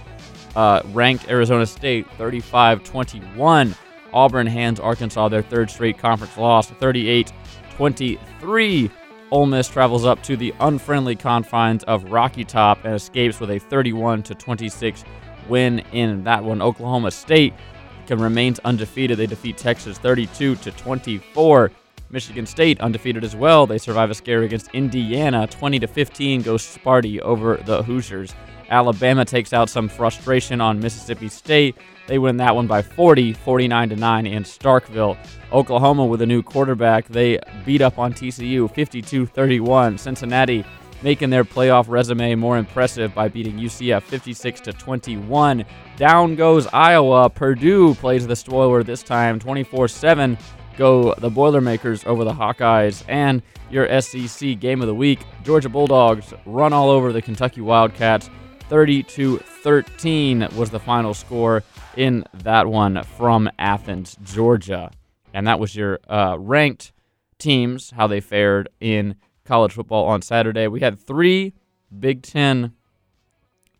uh, ranked Arizona State 35 21. Auburn hands Arkansas their third straight conference loss 38 23. Ole Miss travels up to the unfriendly confines of Rocky Top and escapes with a 31 26 win in that one. Oklahoma State can remains undefeated. They defeat Texas 32 24. Michigan State undefeated as well. They survive a scare against Indiana 20 to 15 goes Sparty over the Hoosiers. Alabama takes out some frustration on Mississippi State. They win that one by 40, 49 to 9 in Starkville. Oklahoma with a new quarterback, they beat up on TCU 52-31. Cincinnati making their playoff resume more impressive by beating UCF 56 to 21. Down goes Iowa. Purdue plays the spoiler this time 24-7 go the Boilermakers over the Hawkeyes and your SEC game of the week. Georgia Bulldogs run all over the Kentucky Wildcats 30 to 13 was the final score in that one from Athens, Georgia. And that was your uh, ranked teams, how they fared in college football on Saturday. We had three Big Ten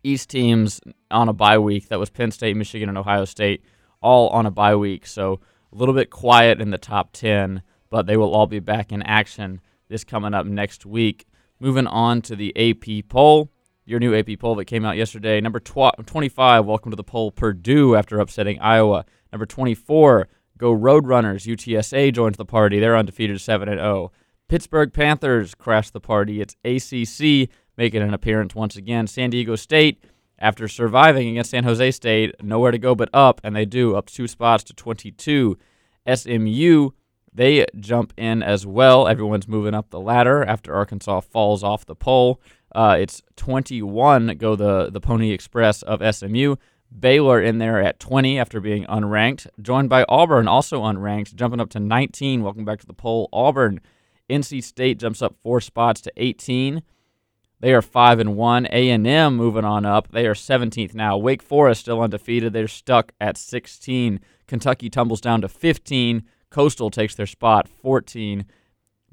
East teams on a bye week. That was Penn State, Michigan, and Ohio State, all on a bye week. So a little bit quiet in the top 10, but they will all be back in action this coming up next week. Moving on to the AP poll your new AP poll that came out yesterday. Number tw- 25, welcome to the poll, Purdue after upsetting Iowa. Number 24, go Roadrunners. UTSA joins the party. They're undefeated 7 and 0. Pittsburgh Panthers crash the party. It's ACC making an appearance once again. San Diego State, after surviving against San Jose State, nowhere to go but up, and they do up two spots to 22. SMU, they jump in as well. Everyone's moving up the ladder after Arkansas falls off the poll. Uh, it's 21 go the, the Pony Express of SMU. Baylor in there at 20 after being unranked, joined by Auburn, also unranked, jumping up to 19. Welcome back to the poll. Auburn, NC State jumps up four spots to 18. They are five and one. A and M moving on up. They are 17th now. Wake Forest still undefeated. They're stuck at 16. Kentucky tumbles down to 15. Coastal takes their spot 14.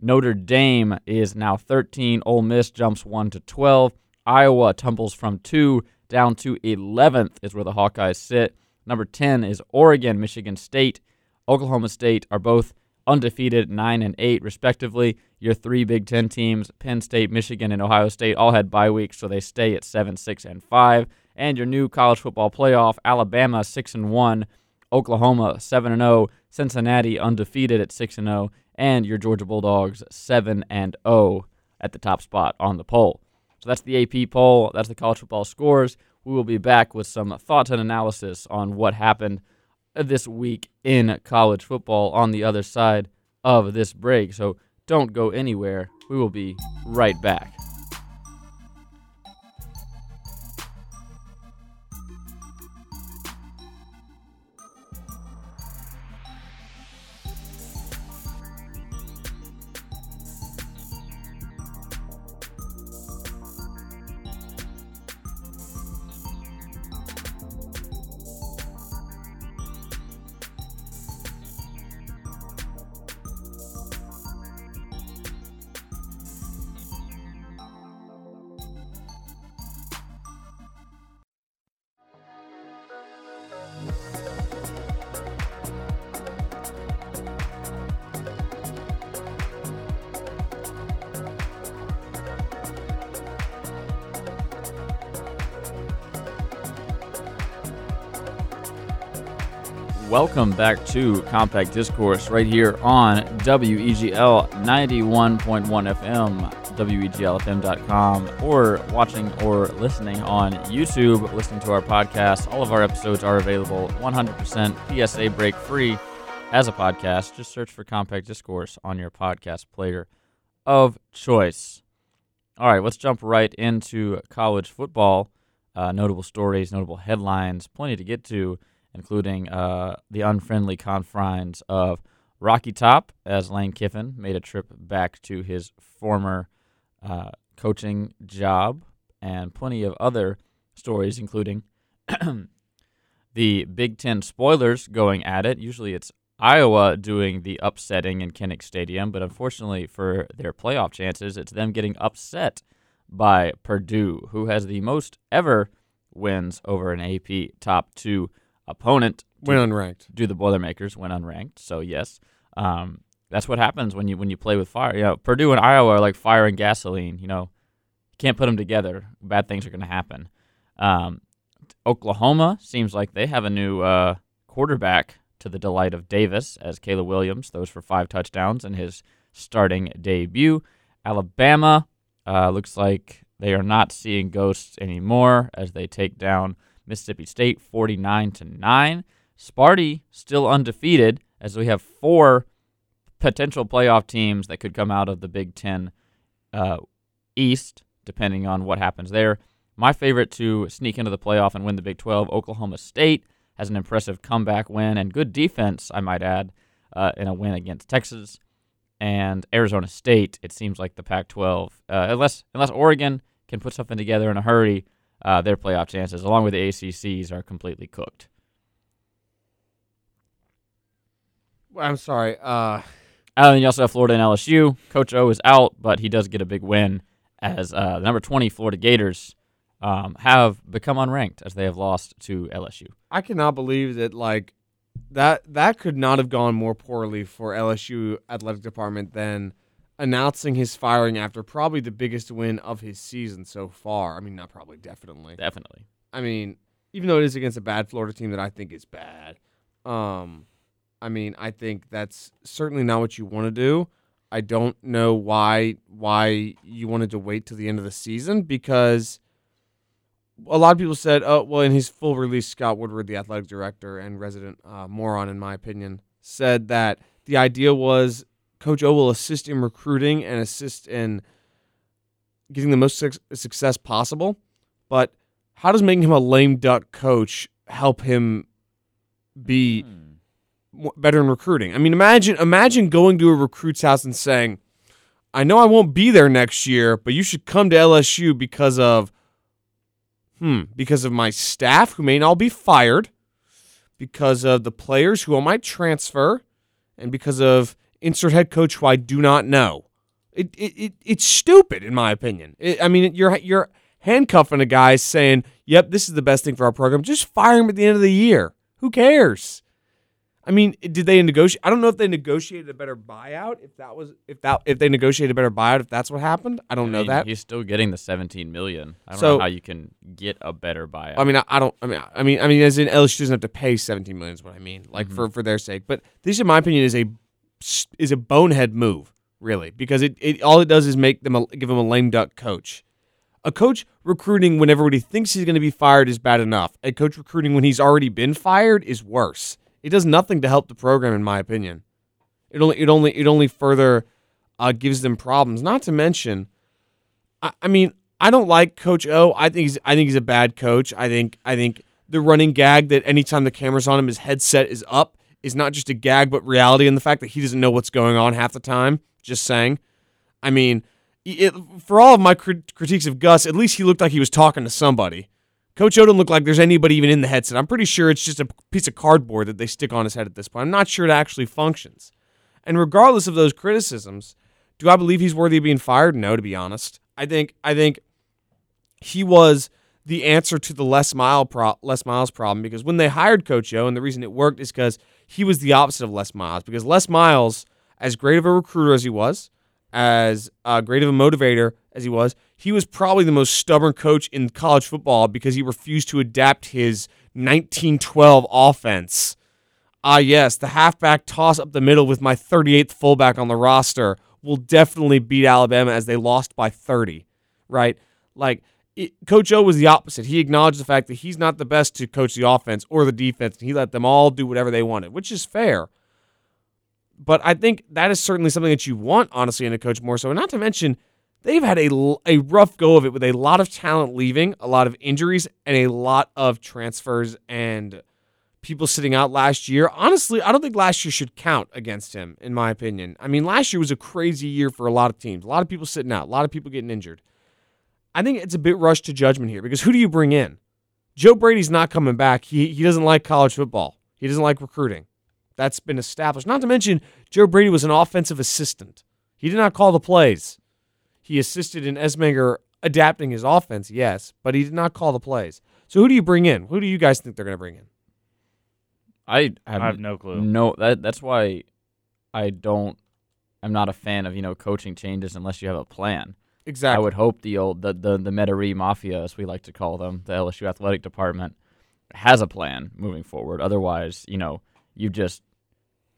Notre Dame is now 13. Ole Miss jumps 1 to 12. Iowa tumbles from 2 down to 11th, is where the Hawkeyes sit. Number 10 is Oregon, Michigan State. Oklahoma State are both undefeated, 9 and 8, respectively. Your three Big Ten teams, Penn State, Michigan, and Ohio State, all had bye weeks, so they stay at 7, 6, and 5. And your new college football playoff, Alabama 6 and 1, Oklahoma 7 and 0, Cincinnati undefeated at 6 and 0, and your Georgia Bulldogs 7 and 0 at the top spot on the poll. So that's the AP poll, that's the college football scores. We will be back with some thoughts and analysis on what happened this week in college football on the other side of this break. So don't go anywhere. We will be right back. Welcome back to Compact Discourse right here on WEGL 91.1 FM, WEGLFM.com, or watching or listening on YouTube, listening to our podcast. All of our episodes are available 100% PSA break free as a podcast. Just search for Compact Discourse on your podcast player of choice. All right, let's jump right into college football. Uh, notable stories, notable headlines, plenty to get to, including uh, the unfriendly confines of Rocky Top as Lane Kiffin made a trip back to his former uh, coaching job, and plenty of other stories, including the Big Ten spoilers going at it. Usually it's Iowa doing the upsetting in Kinnick Stadium, but unfortunately for their playoff chances, it's them getting upset by Purdue, who has the most ever wins over an AP top two opponent. Win unranked. Do the Boilermakers win unranked? So yes, um, that's what happens when you when you play with fire. You know, Purdue and Iowa are like fire and gasoline. You know, you can't put them together. Bad things are going to happen. Um, Oklahoma seems like they have a new uh, quarterback to the delight of Davis as Caleb Williams throws for five touchdowns in his starting debut. Alabama uh, looks like they are not seeing ghosts anymore as they take down Mississippi State 49 to 9. Sparty still undefeated as we have four potential playoff teams that could come out of the Big Ten uh, East, depending on what happens there. My favorite to sneak into the playoff and win the Big 12, Oklahoma State, has an impressive comeback win and good defense, I might add, uh, in a win against Texas. And Arizona State, it seems like the Pac-12, uh, unless unless Oregon can put something together in a hurry, uh, their playoff chances, along with the ACCs, are completely cooked. I'm sorry. Uh, and you also have Florida and LSU. Coach O is out, but he does get a big win as uh, the number 20 Florida Gators um, have become unranked as they have lost to LSU. I cannot believe that like that that could not have gone more poorly for LSU athletic department than announcing his firing after probably the biggest win of his season so far. I mean, not probably, definitely. Definitely. I mean, even though it is against a bad Florida team that I think is bad, um, I mean, I think that's certainly not what you want to do. I don't know why why you wanted to wait till the end of the season because a lot of people said, oh, well, in his full release, Scott Woodward, the athletic director and resident uh, moron, in my opinion, said that the idea was Coach O will assist in recruiting and assist in getting the most suc- success possible. But how does making him a lame duck coach help him be mo- better in recruiting? I mean, imagine imagine going to a recruit's house and saying, "I know I won't be there next year, but you should come to LSU because of hmm, because of my staff who may all be fired, because of the players who all might transfer, and because of insert head coach who I do not know." It, it, it it's stupid in my opinion. It, I mean, you're you're handcuffing a guy saying, "Yep, this is the best thing for our program." Just fire him at the end of the year. Who cares? I mean, did they negotiate? I don't know if they negotiated a better buyout. If that was if that if they negotiated a better buyout, if that's what happened, I don't I know mean, that. He's still getting the 17 million. I don't So- know how you can get a better buyout. I mean, I, I don't. I mean, I mean, I mean, as in LSU doesn't have to pay seventeen million. Is what I mean. Like mm-hmm. for for their sake. But this, in my opinion, is a is a bonehead move, really, because it, it all it does is make them a, give them a lame duck coach. A coach recruiting when everybody thinks he's going to be fired is bad enough. A coach recruiting when he's already been fired is worse. It does nothing to help the program, in my opinion. It only it only it only further uh, gives them problems. Not to mention, I, I mean, I don't like Coach O. I think he's I think he's a bad coach. I think I think the running gag that anytime the camera's on him, his headset is up is not just a gag but reality, and the fact that he doesn't know what's going on half the time. Just saying. I mean, it, for all of my crit- critiques of Gus, at least he looked like he was talking to somebody. Coach O don't look like there's anybody even in the headset. I'm pretty sure it's just a piece of cardboard that they stick on his head at this point. I'm not sure it actually functions. And regardless of those criticisms, do I believe he's worthy of being fired? No, to be honest. I think I think he was the answer to the less Mile pro- Les Miles problem because when they hired Coach O, and the reason it worked is because he was the opposite of Les Miles. Because Les Miles, as great of a recruiter as he was, as uh, great of a motivator as he was, he was probably the most stubborn coach in college football because he refused to adapt his 1912 offense ah, yes, the halfback toss up the middle with my 38th fullback on the roster will definitely beat Alabama as they lost by 30, right? Like, it, Coach O was the opposite. He acknowledged the fact that he's not the best to coach the offense or the defense, and he let them all do whatever they wanted, which is fair. But I think that is certainly something that you want, honestly, in a coach more so. And not to mention, they've had a, a rough go of it with a lot of talent leaving, a lot of injuries, and a lot of transfers and people sitting out last year. Honestly, I don't think last year should count against him, in my opinion. I mean, last year was a crazy year for a lot of teams, a lot of people sitting out, a lot of people getting injured. I think it's a bit rushed to judgment here because who do you bring in? Joe Brady's not coming back. He, he doesn't like college football, he doesn't like recruiting. That's been established. Not to mention, Joe Brady was an offensive assistant. He did not call the plays. He assisted in Ensminger adapting his offense, yes, but he did not call the plays. So who do you bring in? Who do you guys think they're going to bring in? I have, I have no clue. No, that that's why I don't. I'm not a fan of you know coaching changes unless you have a plan. Exactly. I would hope the old the the the Metairie Mafia, as we like to call them, the LSU athletic department, has a plan moving forward. Otherwise, you know, you've just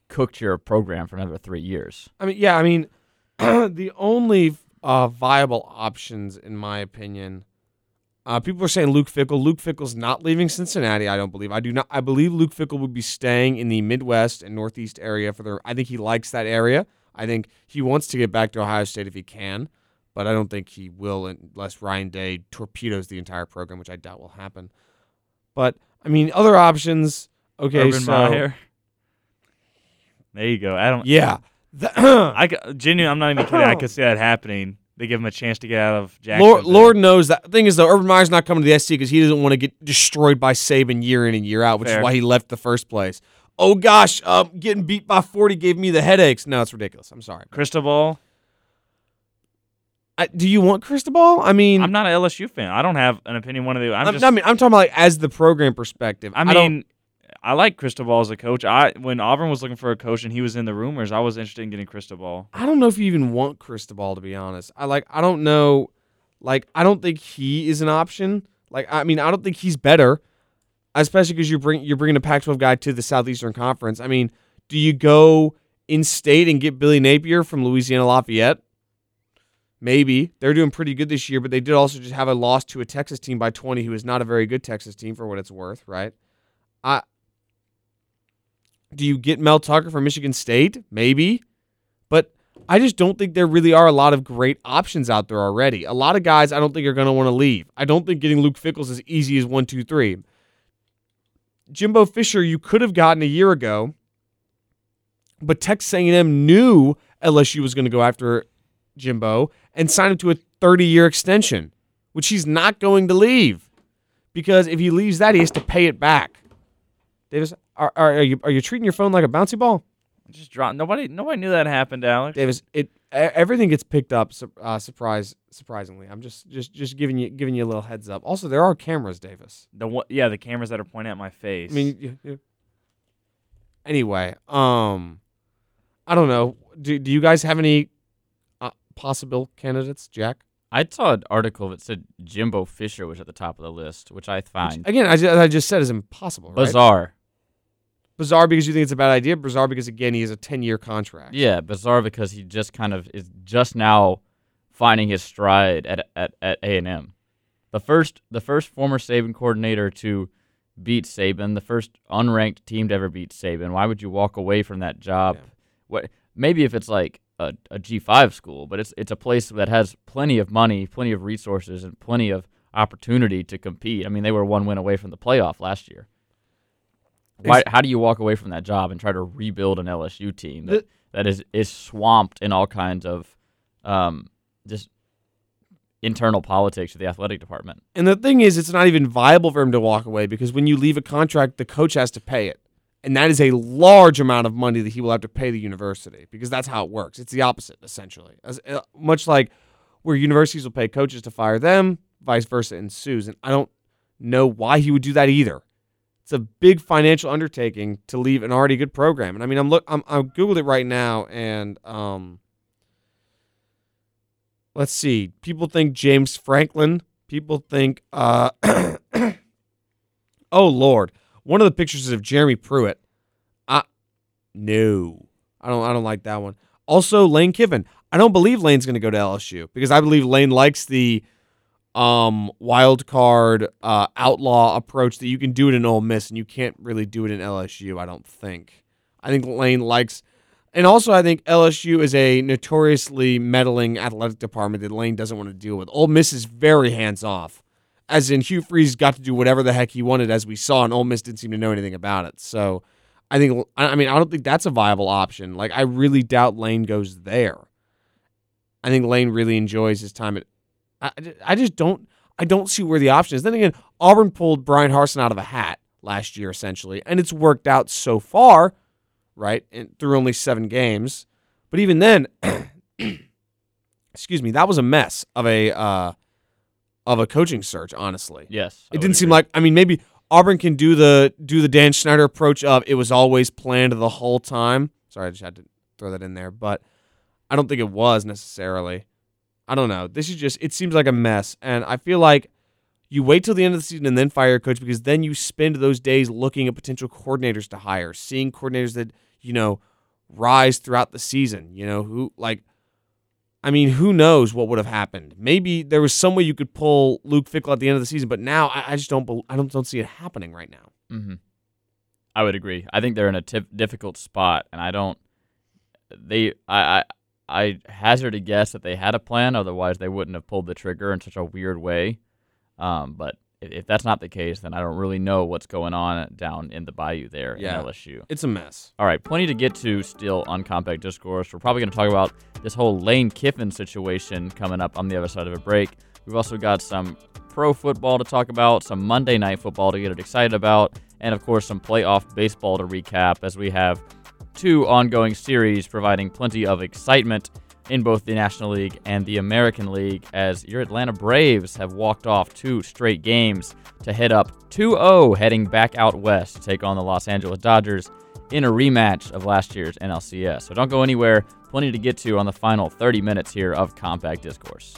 cooked your program for another three years. I mean, yeah, I mean, the only uh, viable options, in my opinion, uh, people are saying Luke Fickell. Luke Fickell's not leaving Cincinnati. I don't believe. I do not. I believe Luke Fickell would be staying in the Midwest and Northeast area for the. I think he likes that area. I think he wants to get back to Ohio State if he can, but I don't think he will unless Ryan Day torpedoes the entire program, which I doubt will happen. But I mean, other options. Okay, Urban so Meyer. There you go. I don't. yeah, I genuinely, I'm not even kidding. I could see that happening. They give him a chance to get out of Jackson. Lord, Lord knows that. The thing is, though, Urban Meyer's not coming to the SEC because he doesn't want to get destroyed by Saban year in and year out, which Fair. is why he left the first place. Oh gosh, um, getting beat by forty gave me the headaches. No, it's ridiculous. I'm sorry. Cristobal. I, do you want Cristobal? I mean, I'm not an LSU fan. I don't have an opinion one of the. I'm I'm, just. I mean, I'm talking about like as the program perspective. I mean, I, like Cristobal as a coach. I when Auburn was looking for a coach and he was in the rumors, I was interested in getting Cristobal. I don't know if you even want Cristobal to be honest. I like I don't know like I don't think he is an option. Like I mean I don't think he's better, especially because you bring you're bringing a Pac-12 guy to the Southeastern Conference. I mean, do you go in state and get Billy Napier from Louisiana Lafayette? Maybe they're doing pretty good this year, but they did also just have a loss to a Texas team by 20, who is not a very good Texas team for what it's worth, right? I do you get Mel Tucker from Michigan State? Maybe. But I just don't think there really are a lot of great options out there already. A lot of guys I don't think are going to want to leave. I don't think getting Luke Fickells is as easy as one, two, three. Jimbo Fisher, you could have gotten a year ago, but Texas A&M knew LSU was going to go after Jimbo and signed him to a 30-year extension, which he's not going to leave because if he leaves that, he has to pay it back. Davis, are, are, are you are you treating your phone like a bouncy ball? Just drop. Nobody. Nobody knew that happened, Alex. Davis, it everything gets picked up. Uh, surprise, surprisingly, I'm just just just giving you giving you a little heads up. Also, there are cameras, Davis. The one, yeah, the cameras that are pointing at my face. I mean, anyway, um, I don't know. Do do you guys have any possible candidates, Jack? I saw an article that said Jimbo Fisher was at the top of the list, which I Which, find again, I just, I just said is impossible. Right? bizarre. Bizarre because you think it's a bad idea. Bizarre because again, he has a ten year contract. Yeah, bizarre because he just kind of is just now finding his stride at at at A and M. The first the first former Saban coordinator to beat Saban, the first unranked team to ever beat Saban. Why would you walk away from that job? Yeah. What maybe if it's like a, a G five school, but it's it's a place that has plenty of money, plenty of resources, and plenty of opportunity to compete. I mean, they were one win away from the playoff last year. Why, how do you walk away from that job and try to rebuild an LSU team that, that is is swamped in all kinds of um, just internal politics of the athletic department? And the thing is, it's not even viable for him to walk away because when you leave a contract, the coach has to pay it. And that is a large amount of money that he will have to pay the university because that's how it works. It's the opposite, essentially. As, uh, much like where universities will pay coaches to fire them, vice versa ensues. And I don't know why he would do that either. It's a big financial undertaking to leave an already good program. And I mean, I'm look, I'm, I'm googled it right now, and um, let's see. People think James Franklin. People think, uh, oh Lord, one of the pictures is of Jeremy Pruitt. I, No, I don't. I don't like that one. Also, Lane Kiffin. I don't believe Lane's going to go to LSU because I believe Lane likes the um, wild card uh, outlaw approach that you can do it in Ole Miss and you can't really do it in LSU. I don't think. I think Lane likes, and also I think LSU is a notoriously meddling athletic department that Lane doesn't want to deal with. Ole Miss is very hands off, as in Hugh Freeze got to do whatever the heck he wanted, as we saw, and Ole Miss didn't seem to know anything about it. So. I think I mean I don't think that's a viable option. Like I really doubt Lane goes there. I think Lane really enjoys his time at. I I just don't. I don't see where the option is. Then again, Auburn pulled Bryan Harsin out of a hat last year, essentially, and it's worked out so far, right? And through only seven games, but even then, excuse me, that was a mess of a uh, of a coaching search. Honestly, Yes. I it didn't seem agree. like. I mean, maybe Auburn can do the do the Dan Schneider approach of it was always planned the whole time. Sorry, I just had to throw that in there, but I don't think it was necessarily. I don't know. This is just it seems like a mess, and I feel like you wait till the end of the season and then fire a coach because then you spend those days looking at potential coordinators to hire, seeing coordinators that you know rise throughout the season. You know who like. I mean, who knows what would have happened? Maybe there was some way you could pull Luke Fickell at the end of the season, but now I, I just don't. I don't don't see it happening right now. Mm-hmm. I would agree. I think they're in a difficult spot, and I don't. They, I, I, I hazard a guess that they had a plan. Otherwise, they wouldn't have pulled the trigger in such a weird way. Um, but if, if that's not the case, then I don't really know what's going on down in the bayou there Yeah. in LSU. It's a mess. All right, plenty to get to still on Compact Discourse. We're probably going to talk about this whole Lane Kiffin situation coming up on the other side of a break. We've also got some pro football to talk about, some Monday night football to get it excited about, and of course, some playoff baseball to recap as we have two ongoing series providing plenty of excitement in both the National League and the American League as your Atlanta Braves have walked off two straight games to head up 2 0 heading back out west to take on the Los Angeles Dodgers in a rematch of last year's NLCS. So don't go anywhere. Plenty to get to on the final 30 minutes here of Compact Discourse.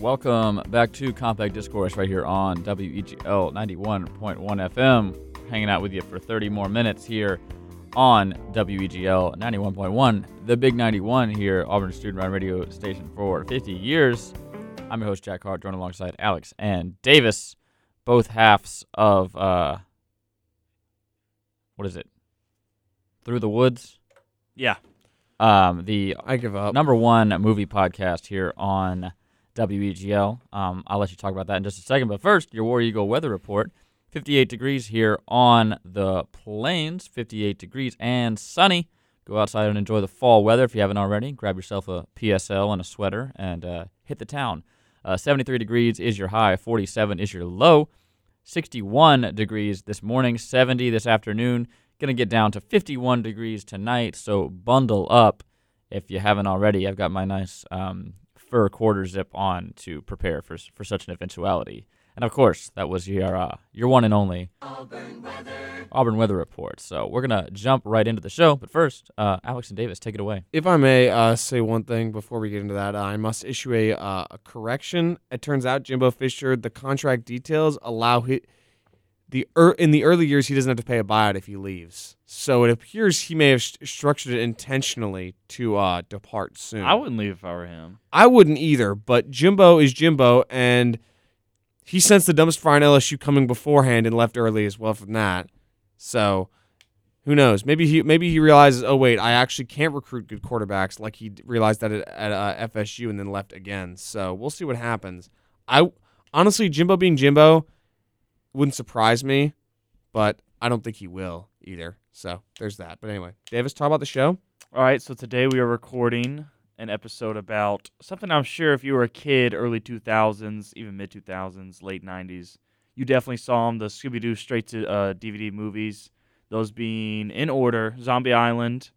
Welcome back to Compact Discourse right here on WEGL 91.1 FM. Hanging out with you for 30 more minutes here on WEGL 91.1, the Big 91 here, Auburn Student Run Radio Station for 50 years. I'm your host, Jack Hart, joined alongside Alex and Davis, both halves of, uh, what is it? Through the Woods? Yeah. Um, the I give up. number one movie podcast here on WEGL. Um, I'll let you talk about that in just a second. But first, your War Eagle weather report. 58 degrees here on the plains, 58 degrees and sunny. Go outside and enjoy the fall weather if you haven't already. Grab yourself a PSL and a sweater and uh, hit the town. Uh, 73 degrees is your high, 47 is your low. 61 degrees this morning, 70 this afternoon. Going to get down to 51 degrees tonight, so bundle up if you haven't already. I've got my nice um, fur quarter zip on to prepare for for such an eventuality. And of course, that was your uh, your one and only Auburn weather report. So we're gonna jump right into the show. But first, uh, Alex and Davis, take it away. If I may uh, say one thing before we get into that, I must issue a, uh, a correction. It turns out Jimbo Fisher, the contract details allow he, the er, in the early years he doesn't have to pay a buyout if he leaves. So it appears he may have st- structured it intentionally to uh, depart soon. I wouldn't leave if I were him. I wouldn't either, but Jimbo is Jimbo, and he sensed the dumpster fire in LSU coming beforehand and left early as well from that. So who knows? Maybe he maybe he realizes, oh wait, I actually can't recruit good quarterbacks like he realized that at, at uh, FSU and then left again. So we'll see what happens. I honestly, Jimbo being Jimbo wouldn't surprise me, but I don't think he will either. So there's that. But anyway, Davis, talk about the show. All right, so today we are recording an episode about something I'm sure if you were a kid, early 2000s, even mid 2000s, late 90s, you definitely saw them. The Scooby Doo straight to uh, DVD movies, those being in order Zombie Island,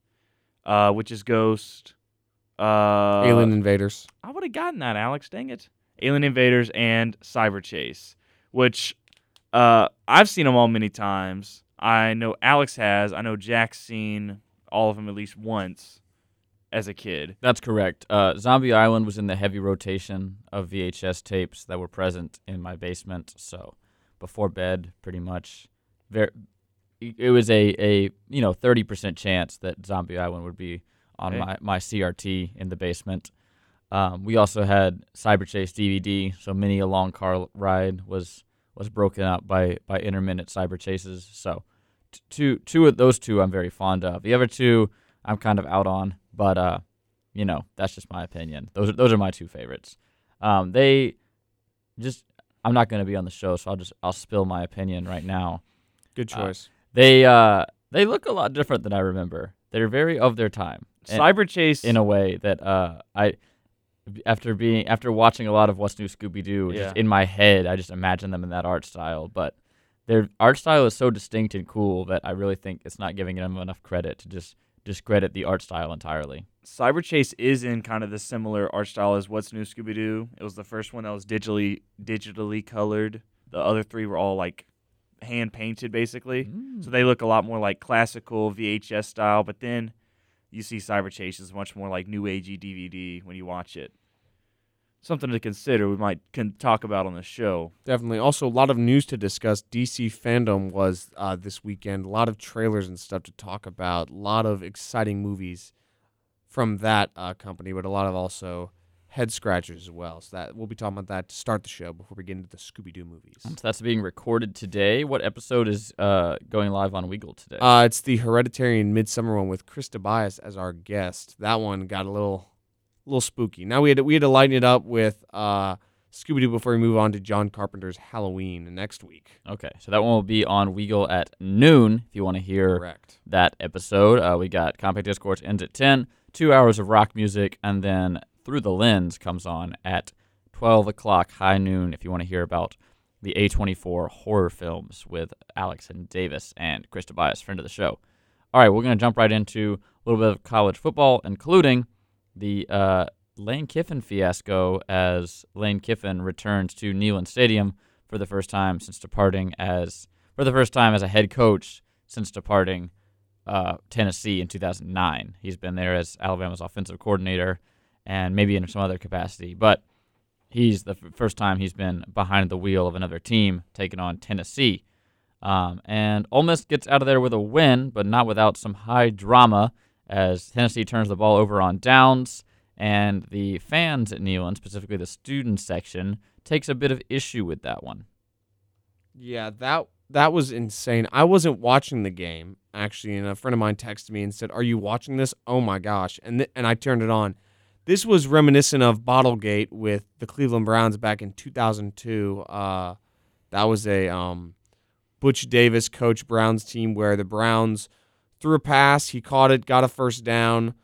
uh, which is Ghost, uh, Alien Invaders. I would have gotten that, Alex. Dang it. Alien Invaders and Cyber Chase, which uh, I've seen them all many times. I know Alex has. I know Jack's seen all of them at least once as a kid. That's correct. Uh, Zombie Island was in the heavy rotation of VHS tapes that were present in my basement. So before bed, pretty much, very, it was a, a you know thirty percent chance that Zombie Island would be on my, my CRT in the basement. Um, we also had Cyber Chase DVD, so many a long car ride was was broken up by by intermittent cyber chases. So t- two two of those two I'm very fond of. The other two I'm kind of out on, but uh, you know that's just my opinion. Those are those are my two favorites. Um, they just I'm not going to be on the show, so I'll just I'll spill my opinion right now. Good Uh, choice. They uh they look a lot different than I remember. They're very of their time. Cyber Chase in a way that uh I after being after watching a lot of What's New Scooby Doo, Yeah. just in my head I just imagine them in that art style. But their art style is so distinct and cool that I really think it's not giving them enough credit to just discredit the art style entirely. Cyber Chase is in kind of the similar art style as What's New Scooby Doo. It was the first one that was digitally digitally colored. The other three were all like hand painted, basically. Mm. So they look a lot more like classical VHS style. But then you see Cyber Chase is much more like new agey DVD when you watch it. Something to consider. We might can talk about on the show. Definitely. Also, a lot of news to discuss. DC fandom was uh, this weekend. A lot of trailers and stuff to talk about. A lot of exciting movies from that uh, company, but a lot of also head scratchers as well. So that we'll be talking about that to start the show before we get into the Scooby Doo movies. So that's being recorded today. What episode is uh going live on Weagle today? Uh, it's the Hereditary and Midsommar one with Chris Tobias as our guest. That one got a little, little spooky. Now we had to, we had to lighten it up with uh, Scooby Doo before we move on to John Carpenter's Halloween next week. okay, so that one will be on Weagle at noon. If you want to hear Correct. that episode. Uh, we got Compact Discourse ends at 10, two hours of rock music, and then Through the Lens comes on at 12 o'clock, high noon, if you want to hear about the A24 horror films with Alex and Davis and Chris Tobias, friend of the show. All right, we're going to jump right into a little bit of college football, including the uh, Lane Kiffin fiasco as Lane Kiffin returns to Neyland Stadium for the first time since departing as for the first time as a head coach since departing uh, Tennessee in 2009. He's been there as Alabama's offensive coordinator and maybe in some other capacity, but he's the f- first time he's been behind the wheel of another team taking on Tennessee. Um, and Ole Miss gets out of there with a win, but not without some high drama as Tennessee turns the ball over on downs, and the fans at Neyland, specifically the student section, takes a bit of issue with that one. Yeah, that that was insane. I wasn't watching the game actually, and a friend of mine texted me and said, "Are you watching this?" Oh my gosh! And th- and I turned it on. This was reminiscent of Bottlegate with the Cleveland Browns back in 2002. Uh, that was a um, Butch Davis coach Browns team where the Browns threw a pass, he caught it, got a first down,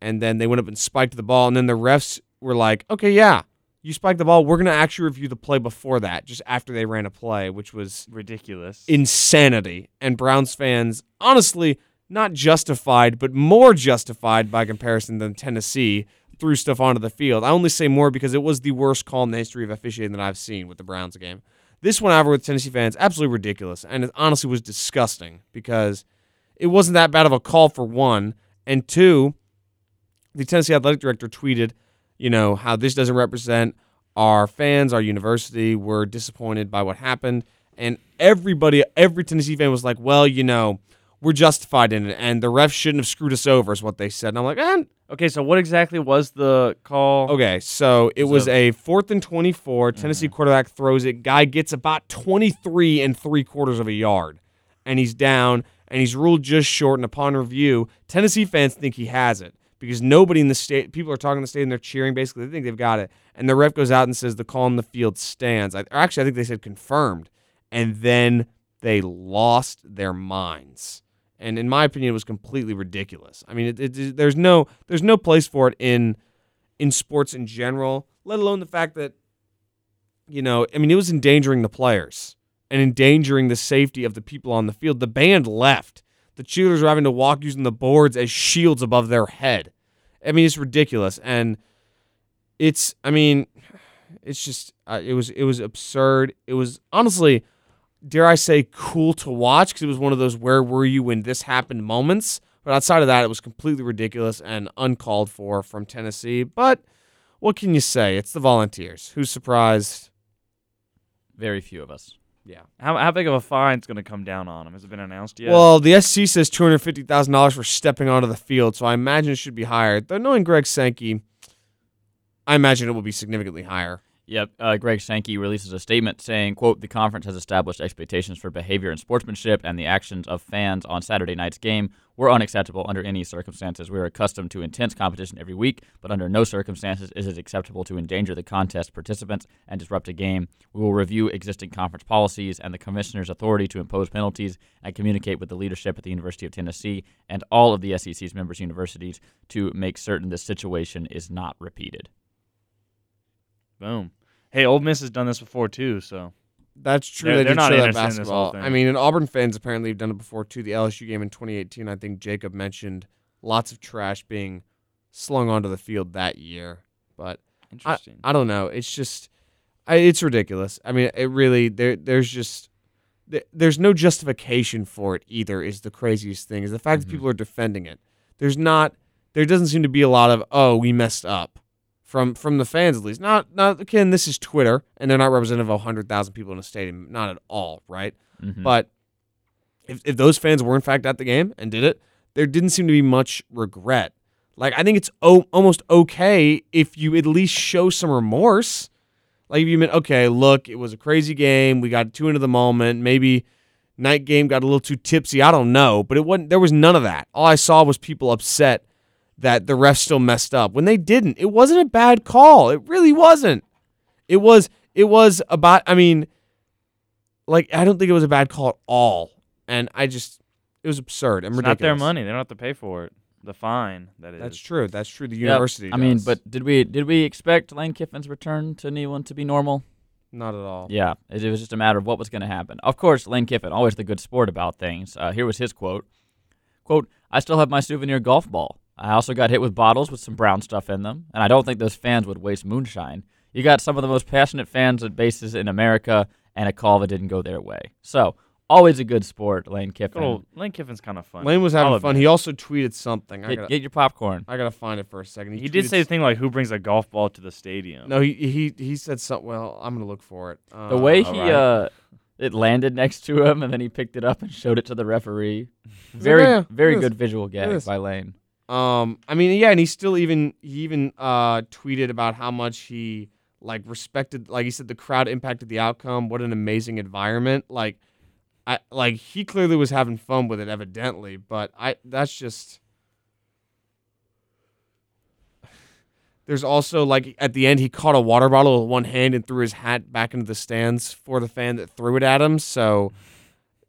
and then they went up and spiked the ball, and then the refs were like, "Okay, yeah." You spiked the ball. We're going to actually review the play before that, just after they ran a play, which was Ridiculous. insanity. And Browns fans, honestly, not justified, but more justified by comparison than Tennessee threw stuff onto the field. I only say more because it was the worst call in the history of officiating that I've seen with the Browns game. This one, however, with Tennessee fans, absolutely ridiculous. And it honestly was disgusting because it wasn't that bad of a call for one. And two, the Tennessee athletic director tweeted, you know, how this doesn't represent our fans, our university. We're disappointed by what happened. And everybody, every Tennessee fan was like, well, you know, we're justified in it. And the refs shouldn't have screwed us over, is what they said. And I'm like, eh. okay, so what exactly was the call? Okay, so it was a fourth and 24. Tennessee quarterback throws it. Guy gets about 23 and three quarters of a yard. And he's down, and he's ruled just short. And upon review, Tennessee fans think he has it because nobody in the state, people are talking in the state and they're cheering. Basically, they think they've got it. And the ref goes out and says the call in the field stands. I, or actually, I think they said confirmed. And then they lost their minds. And in my opinion, it was completely ridiculous. I mean, it, it, there's no there's no place for it in in sports in general, let alone the fact that, you know, I mean, it was endangering the players and endangering the safety of the people on the field. The band left. The cheerleaders were having to walk using the boards as shields above their head. I mean, it's ridiculous. And it's, I mean, it's just uh, it was it was absurd. It was honestly, dare I say, cool to watch because it was one of those where were you when this happened moments. But outside of that, it was completely ridiculous and uncalled for from Tennessee. But what can you say? It's the Volunteers. Who's surprised? Very few of us. Yeah. How, how big of a fine's going to come down on him? Has it been announced yet? Well, the SEC says two hundred fifty thousand dollars for stepping onto the field, so I imagine it should be higher. Though knowing Greg Sankey, I imagine it will be significantly higher. Yep. Uh, Greg Sankey releases a statement saying, "quote The conference has established expectations for behavior and sportsmanship, and the actions of fans on Saturday night's game were unacceptable under any circumstances. We are accustomed to intense competition every week, but under no circumstances is it acceptable to endanger the contest participants and disrupt a game. We will review existing conference policies and the commissioner's authority to impose penalties, and communicate with the leadership at the University of Tennessee and all of the SEC's members universities to make certain this situation is not repeated." Boom. Hey, Ole Miss has done this before too, so That's true. They're- they they're not show that interested in this whole basketball. I mean, and Auburn fans apparently have done it before too. The LSU game in 2018, I think Jacob mentioned lots of trash being slung onto the field that year. But interesting. I don't know. It's just, I, it's ridiculous. I mean, it really there. There's just there, there's no justification for it either. Is the craziest thing is the fact Mhm. that people are defending it. There's not. There doesn't seem to be a lot of oh we messed up from from the fans at least. Not not again. This is Twitter, and they're not representative of hundred thousand people in a stadium. Not at all, right? Mhm. But if, if those fans were in fact at the game and did it, there didn't seem to be much regret. Like I think it's o- almost okay if you at least show some remorse. Like if you meant okay, look, it was a crazy game. We got too into the moment. Maybe night game got a little too tipsy. I don't know, but it wasn't. There was none of that. All I saw was people upset that the refs still messed up when they didn't. It wasn't a bad call. It really wasn't. It was. It was about. I mean, like I don't think it was a bad call at all. And I just, it was absurd and it's ridiculous. not their money. They don't have to pay for it. The fine that is. That's true. That's true. The Yep. university. I mean, but did we did we expect Lane Kiffin's return to Neyland to be normal? not at all. Yeah, it, it was just a matter of what was going to happen. Of course, Lane Kiffin, always the good sport about things. Uh, here was his quote: "Quote: I still have my souvenir golf ball. I also got hit with bottles with some brown stuff in them, and I don't think those fans would waste moonshine. You got some of the most passionate fans at bases in America, and a call that didn't go their way. So always a good sport, Lane Kiffin. Good old Lane Kiffin's kind of fun. Lane was having fun. admit. He also tweeted something. I Get, gotta, get your popcorn. I gotta find it for a second. He did say the thing like, "Who brings a golf ball to the stadium?" No, he he he said something. Well, I'm gonna look for it. Uh, The way he alright. uh, it landed next to him, and then he picked it up and showed it to the referee. Very yeah, very it is. good visual gag by Lane. Um, I mean, yeah, and he still even he even uh tweeted about how much he like respected, like he said, the crowd impacted the outcome. What an amazing environment! Like, I like he clearly was having fun with it, evidently. But I that's just. There's also like at the end he caught a water bottle with one hand and threw his hat back into the stands for the fan that threw it at him. So,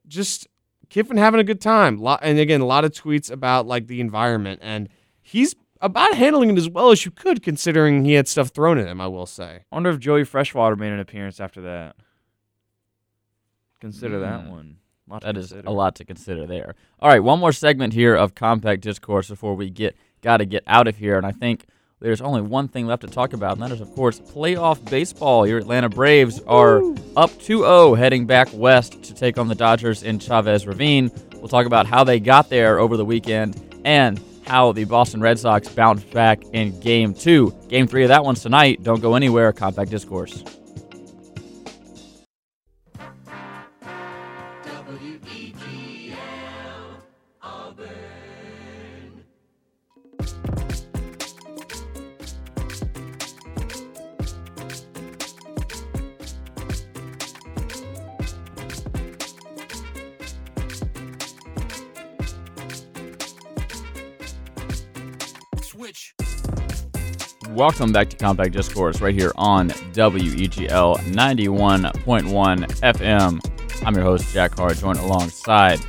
just Kiffin having a good time. And again, a lot of tweets about like the environment, and he's about handling it as well as you could, considering he had stuff thrown at him. I will say. I wonder if Joey Freshwater made an appearance after that. Consider that Mm. one. Lot That is a lot to consider there. All right, one more segment here of compact discourse before we get got to get out of here, and I think there's only one thing left to talk about, and that is, of course, playoff baseball. Your Atlanta Braves are up 2-0, heading back west to take on the Dodgers in Chavez Ravine. We'll talk about how they got there over the weekend and how the Boston Red Sox bounced back in Game Two. Game Three of that one's tonight. Don't go anywhere. Compact discourse. Welcome back to Compact Discourse right here on WEGL 91.1 FM. I'm your host, Jack Hart, joined alongside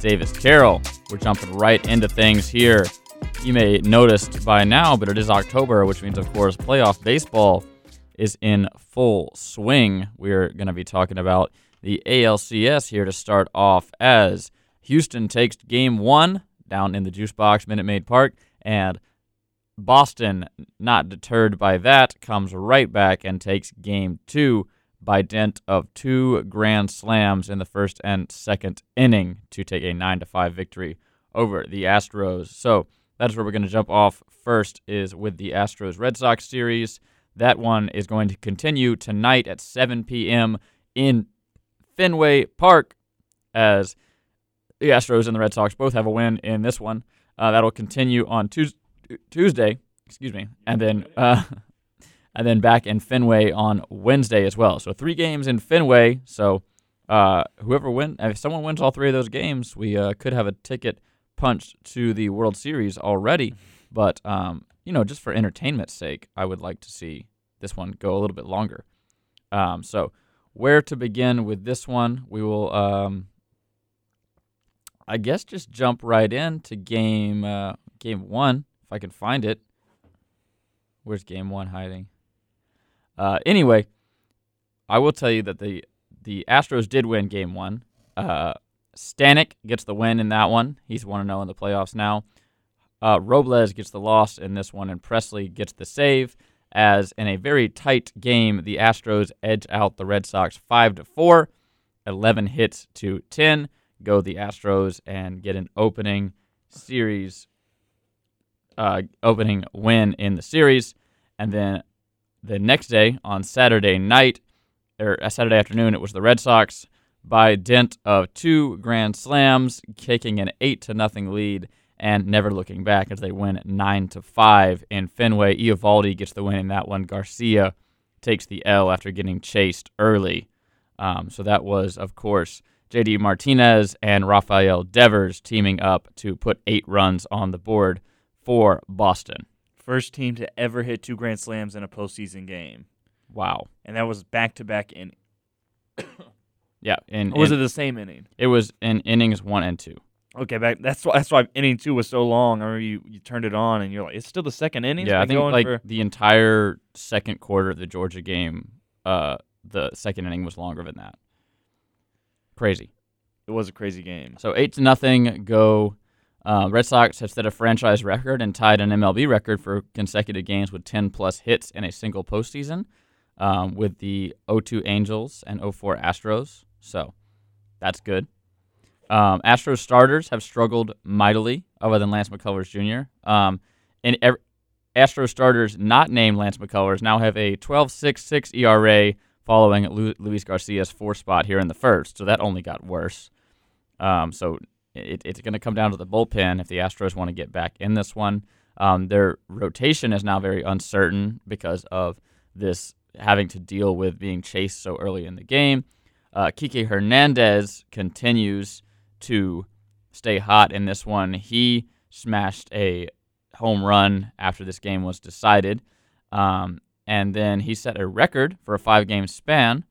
Davis Carroll. We're jumping right into things here. You may noticed by now, but it is October, which means, of course, playoff baseball is in full swing. We're going to be talking about the ALCS here to start off as Houston takes game one down in the Juice Box, Minute Maid Park, and Boston, not deterred by that, comes right back and takes game two by dint of two grand slams in the first and second inning to take a 9 to 5 victory over the Astros. So that's where we're going to jump off first is with the Astros Red Sox series. That one is going to continue tonight at 7 p.m. in Fenway Park as the Astros and the Red Sox both have a win in this one. Uh, that'll continue on Tues- Tuesday, excuse me, and then uh, and then back in Fenway on Wednesday as well. So three games in Fenway. So uh, whoever win, if someone wins all three of those games, we uh, could have a ticket punched to the World Series already. But um, you know, just for entertainment's sake, I would like to see this one go a little bit longer. Um, so where to begin with this one? We will, um, I guess, just jump right into game uh, game one if I can find it. Where's game one hiding? Uh, anyway, I will tell you that the the Astros did win game one. Uh, Stanek gets the win in that one. He's 1 0 in the playoffs now. Uh, Robles gets the loss in this one, and Pressly gets the save. As in a very tight game, the Astros edge out the Red Sox 5 to 4, 11 hits to 10. Go the Astros and get an opening series, uh, opening win in the series. And then the next day on Saturday night or uh, Saturday afternoon, it was the Red Sox by dint of two grand slams, taking an eight to nothing lead and never looking back as they win nine to five in Fenway. Eovaldi gets the win in that one. Garcia takes the L after getting chased early. Um, so that was, of course, JD Martinez and Rafael Devers teaming up to put eight runs on the board for Boston. First team to ever hit two grand slams in a postseason game, Wow. and that was back to back in. Yeah. In, Or was it the same inning? it was in innings one and two. Okay, back. That's why. That's why inning two was so long. I remember you, you turned it on, and you're like, it's still the second inning. Yeah, I think like for- the entire second quarter of the Georgia game, uh, the second inning was longer than that. Crazy. it was a crazy game. So eight to nothing go. Uh, Red Sox have set a franchise record and tied an MLB record for consecutive games with 10 plus hits in a single postseason, um, with the 0-2 Angels and 0-4 Astros. So that's good. Um, Astros starters have struggled mightily, other than Lance McCullers Jr. Um, and ev- Astros starters not named Lance McCullers now have a 12.66 ERA following Lu- Luis Garcia's four spot here in the first. So that only got worse. Um, so it, it's going to come down to the bullpen if the Astros want to get back in this one. Um, their rotation is now very uncertain because of this having to deal with being chased so early in the game. Uh, Kike Hernandez continues to stay hot in this one. He smashed a home run after this game was decided. Um, and then he set a record for a five game span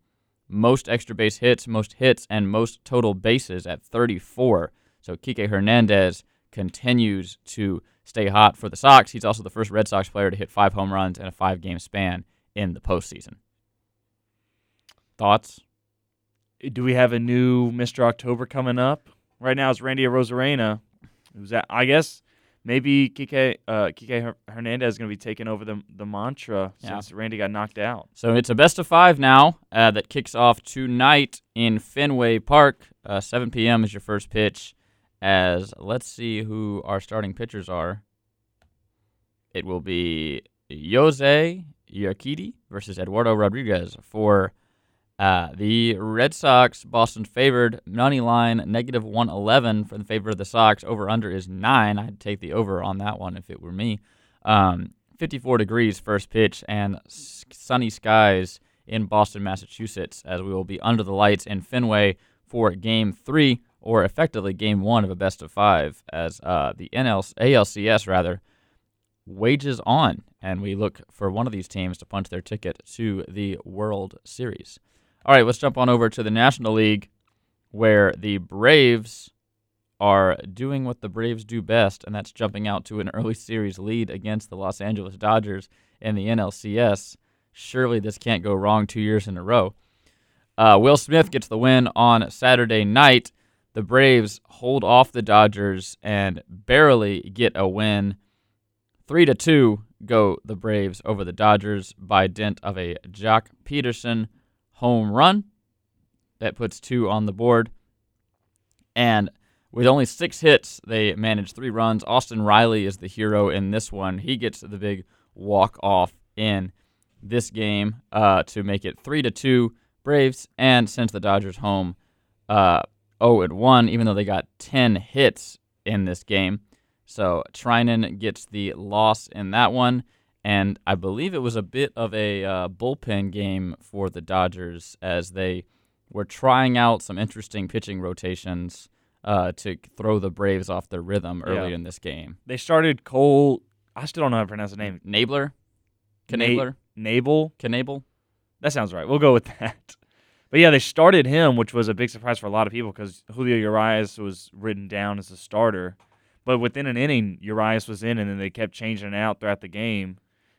most extra base hits, most hits, and most total bases at 34. So Kike Hernandez continues to stay hot for the Sox. He's also the first Red Sox player to hit five home runs in a five game span in the postseason. Thoughts? Do we have a new Mr. October coming up? Right now it's Randy Arozarena. Who's that? I guess maybe Kike uh, Kike Hernandez is going to be taking over the the mantra Yeah. since Randy got knocked out. So it's a best of five now uh, that kicks off tonight in Fenway Park. Uh, 7 p.m. is your first pitch. As let's see who our starting pitchers are. It will be Jose Urquidy versus Eduardo Rodriguez for uh, the Red Sox. Boston favored money line negative 111 for the favor of the Sox. Over under is nine. I'd take the over on that one if it were me. Um, 54 degrees first pitch and sunny skies in Boston, Massachusetts, as we will be under the lights in Fenway for game three, or effectively game one of a best of five, as uh, the NL- ALCS rather wages on, and we look for one of these teams to punch their ticket to the World Series. All right, let's jump on over to the National League, where the Braves are doing what the Braves do best, and that's jumping out to an early series lead against the Los Angeles Dodgers in the NLCS. Surely this can't go wrong two years in a row. Uh, Will Smith gets the win on Saturday night. The Braves hold off the Dodgers and barely get a win Three to two go the Braves over the Dodgers by dint of a Joc Pederson home run that puts two on the board. And with only six hits, they manage three runs. Austin Riley is the hero in this one. He gets the big walk off in this game uh, to make it three to two Braves, and sends the Dodgers home uh, 0 and 1, even though they got 10 hits in this game. So Treinen gets the loss in that one, and I believe it was a bit of a uh, bullpen game for the Dodgers as they were trying out some interesting pitching rotations uh, to throw the Braves off their rhythm early Yeah. in this game. They started Cole. I still don't know how to pronounce the name. Nabler, Na- Knabler, Nabel. Knable. That sounds right. We'll go with that. But yeah, they started him, which was a big surprise for a lot of people because Julio Urias was written down as a starter. But within an inning, Urias was in, and then they kept changing it out throughout the game,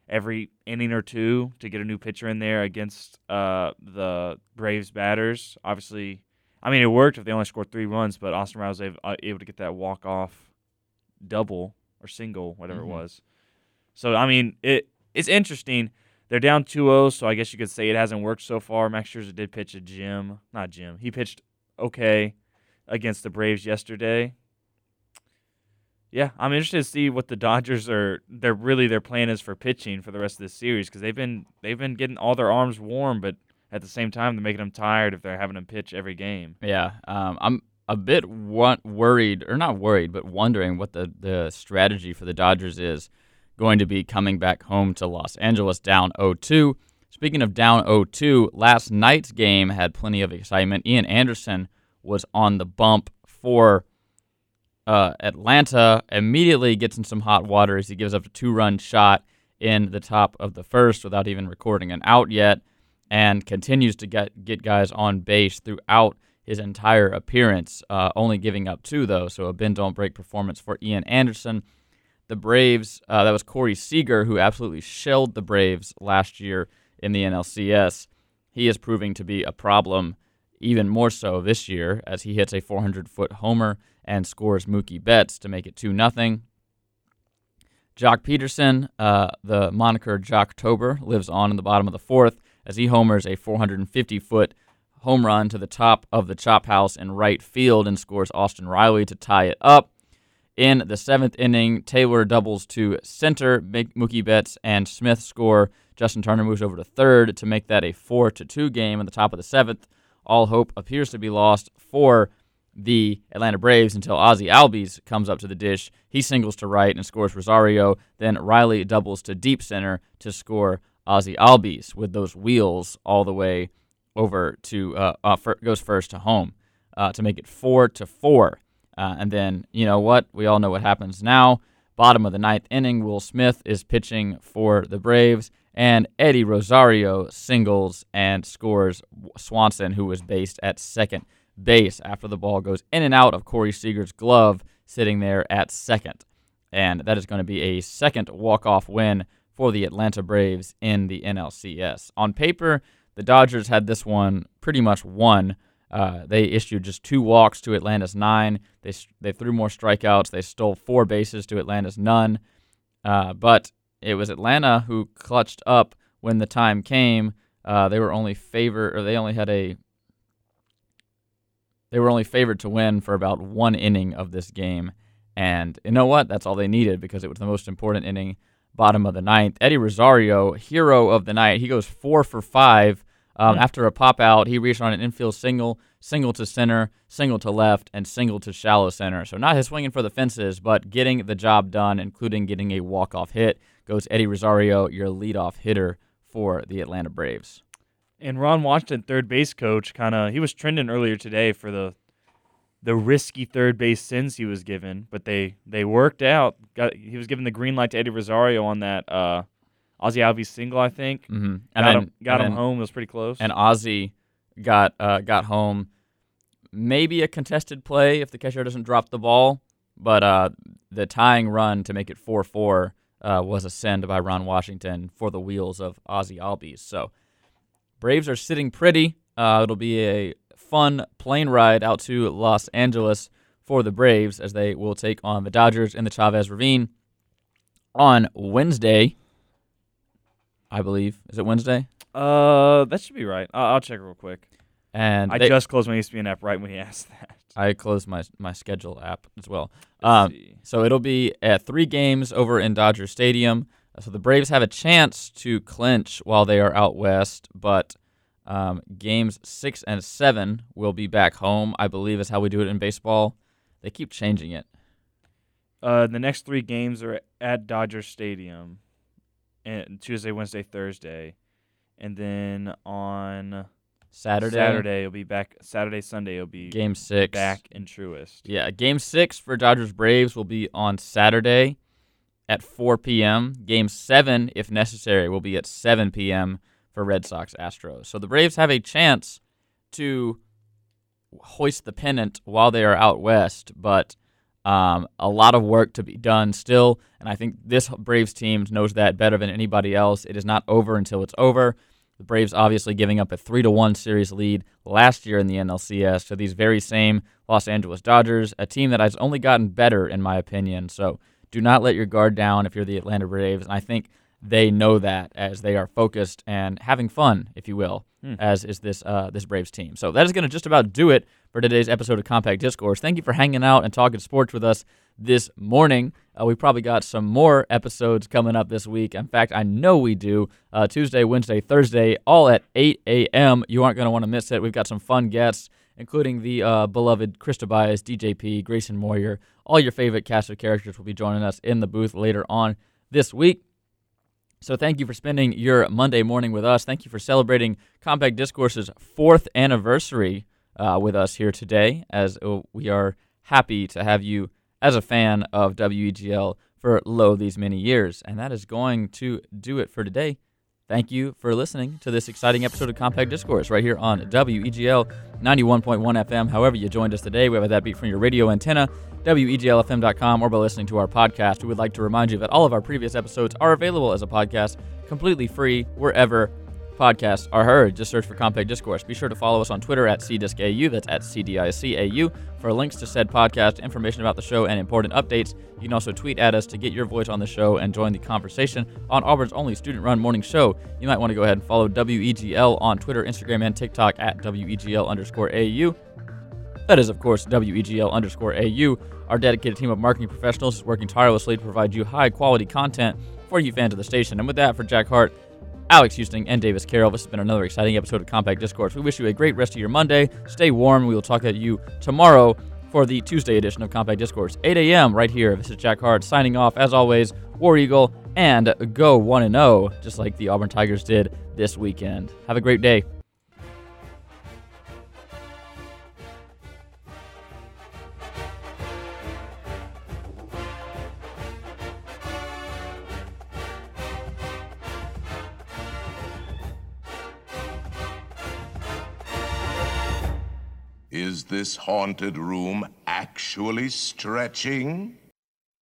every inning or two to get a new pitcher in there against uh, the Braves batters. Obviously, I mean it worked if they only scored three runs, but Austin Riley was able, uh, to get that walk off double or single, whatever Mhm. it was. So I mean it it's interesting. They're down 2-0, so I guess you could say it hasn't worked so far. Max Scherzer did pitch a Jim, not Jim. He pitched okay against the Braves yesterday. Yeah, I'm interested to see what the Dodgers are. They're really their plan is for pitching for the rest of this series because they've been they've been getting all their arms warm, but at the same time they're making them tired if they're having them pitch every game. Yeah, um, I'm a bit worried, or not worried, but wondering what the, the strategy for the Dodgers is going to be coming back home to Los Angeles down 0-2. Speaking of down 0-2, last night's game had plenty of excitement. Ian Anderson was on the bump for uh, Atlanta. Immediately gets in some hot water as he gives up a two-run shot in the top of the first without even recording an out yet, and continues to get get guys on base throughout his entire appearance, uh, only giving up two, though. So a bend don't break performance for Ian Anderson. The Braves, uh, that was Corey Seager, who absolutely shelled the Braves last year in the NLCS. He is proving to be a problem even more so this year as he hits a 400 foot homer and scores Mookie Betts to make it 2 0. Joc Pederson, uh, the moniker Joctober, lives on in the bottom of the fourth as he homers a 450 foot home run to the top of the chop house in right field and scores Austin Riley to tie it up. In the seventh inning, Taylor doubles to center, Mookie Betts and Smith score. Justin Turner moves over to third to make that a four to two game in the top of the seventh. All hope appears to be lost for the Atlanta Braves until Ozzy Albies comes up to the dish. He singles to right and scores Rosario. Then Riley doubles to deep center to score Ozzy Albies with those wheels all the way over to uh, uh fir- goes first to home uh, to make it four to four. Uh, and then you know what? We all know what happens now. Bottom of the ninth inning, Will Smith is pitching for the Braves, and Eddie Rosario singles and scores Swanson, who was based at second base after the ball goes in and out of Corey Seager's glove, sitting there at second. And that is going to be a second walk-off win for the Atlanta Braves in the NLCS. On paper, the Dodgers had this one pretty much won. Uh, they issued just two walks to Atlanta's nine. They they threw more strikeouts. They stole four bases to Atlanta's none. Uh, but it was Atlanta who clutched up when the time came. Uh, they were only favored, or they only had a. They were only favored to win for about one inning of this game, and you know what? That's all they needed because it was the most important inning bottom of the ninth. Eddie Rosario, hero of the night, he goes four for five. Um, Hmm. After a pop out, he reached on an infield single, single to center, single to left, and single to shallow center. So not his swinging for the fences, but getting the job done, including getting a walk-off hit. Goes Eddie Rosario, your leadoff hitter for the Atlanta Braves. And Ron Washington, third base coach, kind of he was trending earlier today for the the risky third base sins he was given, but they they worked out. Got he was given the green light to Eddie Rosario on that uh, Ozzy Albies single, I think. Mm-hmm. And got then, him got and him then- home. It was pretty close. and Ozzy got uh, got home. Maybe a contested play if the catcher doesn't drop the ball, but uh, the tying run to make it four four uh, was a send by Ron Washington for the wheels of Ozzy Albies. So Braves are sitting pretty. Uh, it'll be a fun plane ride out to Los Angeles for the Braves as they will take on the Dodgers in the Chavez Ravine on Wednesday. I believe is it Wednesday? Uh, that should be right. I'll, I'll check real quick. And I they- just closed my ESPN app right when he asked that. I closed my my schedule app as well. Um. So it'll be at three games over in Dodger Stadium. So the Braves have a chance to clinch while they are out west, but um, games six and seven will be back home. I believe is how we do it in baseball. They keep changing it. Uh, the next three games are at Dodger Stadium, and Tuesday, Wednesday, Thursday, and then on Saturday, Saturday it'll be back. Saturday, Sunday it'll be game six. back in Truist. Yeah, game six for Dodgers Braves will be on Saturday at 4 p.m. Game seven, if necessary, will be at 7 p.m. for Red Sox Astros. So the Braves have a chance to hoist the pennant while they are out west, but um, a lot of work to be done still. And I think this Braves team knows that better than anybody else. It is not over until it's over. The Braves obviously giving up a three to one series lead last year in the NLCS to these very same Los Angeles Dodgers, a team that has only gotten better in my opinion. So do not let your guard down if you're the Atlanta Braves. And I think they know that as they are focused and having fun, if you will, Hmm. as is this uh, this Braves team. So that is going to just about do it for today's episode of Compact Discourse. Thank you for hanging out and talking sports with us this morning. Uh, we probably got some more episodes coming up this week. In fact, I know we do. Uh, Tuesday, Wednesday, Thursday, all at 8 a.m. You aren't going to want to miss it. We've got some fun guests, including the uh, beloved Chris Tobias, DJP, Grayson Moyer. All your favorite cast of characters will be joining us in the booth later on this week. So thank you for spending your Monday morning with us. Thank you for celebrating Compact Discourse's fourth anniversary uh, with us here today, as uh, we are happy to have you as a fan of WEGL for lo these many years. And that is going to do it for today. Thank you for listening to this exciting episode of Compact Discourse right here on WEGL 91.1 FM. However, you joined us today, whether that be from your radio antenna, WEGLFM.com, or by listening to our podcast. We would like to remind you that all of our previous episodes are available as a podcast, completely free, wherever podcasts are heard. Just search for Compact Discourse. Be sure to follow us on Twitter at CDiscAU, that's at CDICAU, for links to said podcast, information about the show, and important updates. You can also tweet at us to get your voice on the show and join the conversation on Auburn's only student run morning show. You might want to go ahead and follow WEGL on Twitter, Instagram, and TikTok at WEGL underscore AU. That is, of course, WEGL underscore AU. Our dedicated team of marketing professionals is working tirelessly to provide you high quality content for you fans of the station. And with that, for Jack Hart, Alex Houston, and Davis Carroll, this has been another exciting episode of Compact Discourse. We wish you a great rest of your Monday. Stay warm. We will talk at you tomorrow for the Tuesday edition of Compact Discourse, 8 a.m. right here. This is Jack Hart signing off, as always, War Eagle, and go 1 0, just like the Auburn Tigers did this weekend. Have a great day. Is this haunted room actually stretching?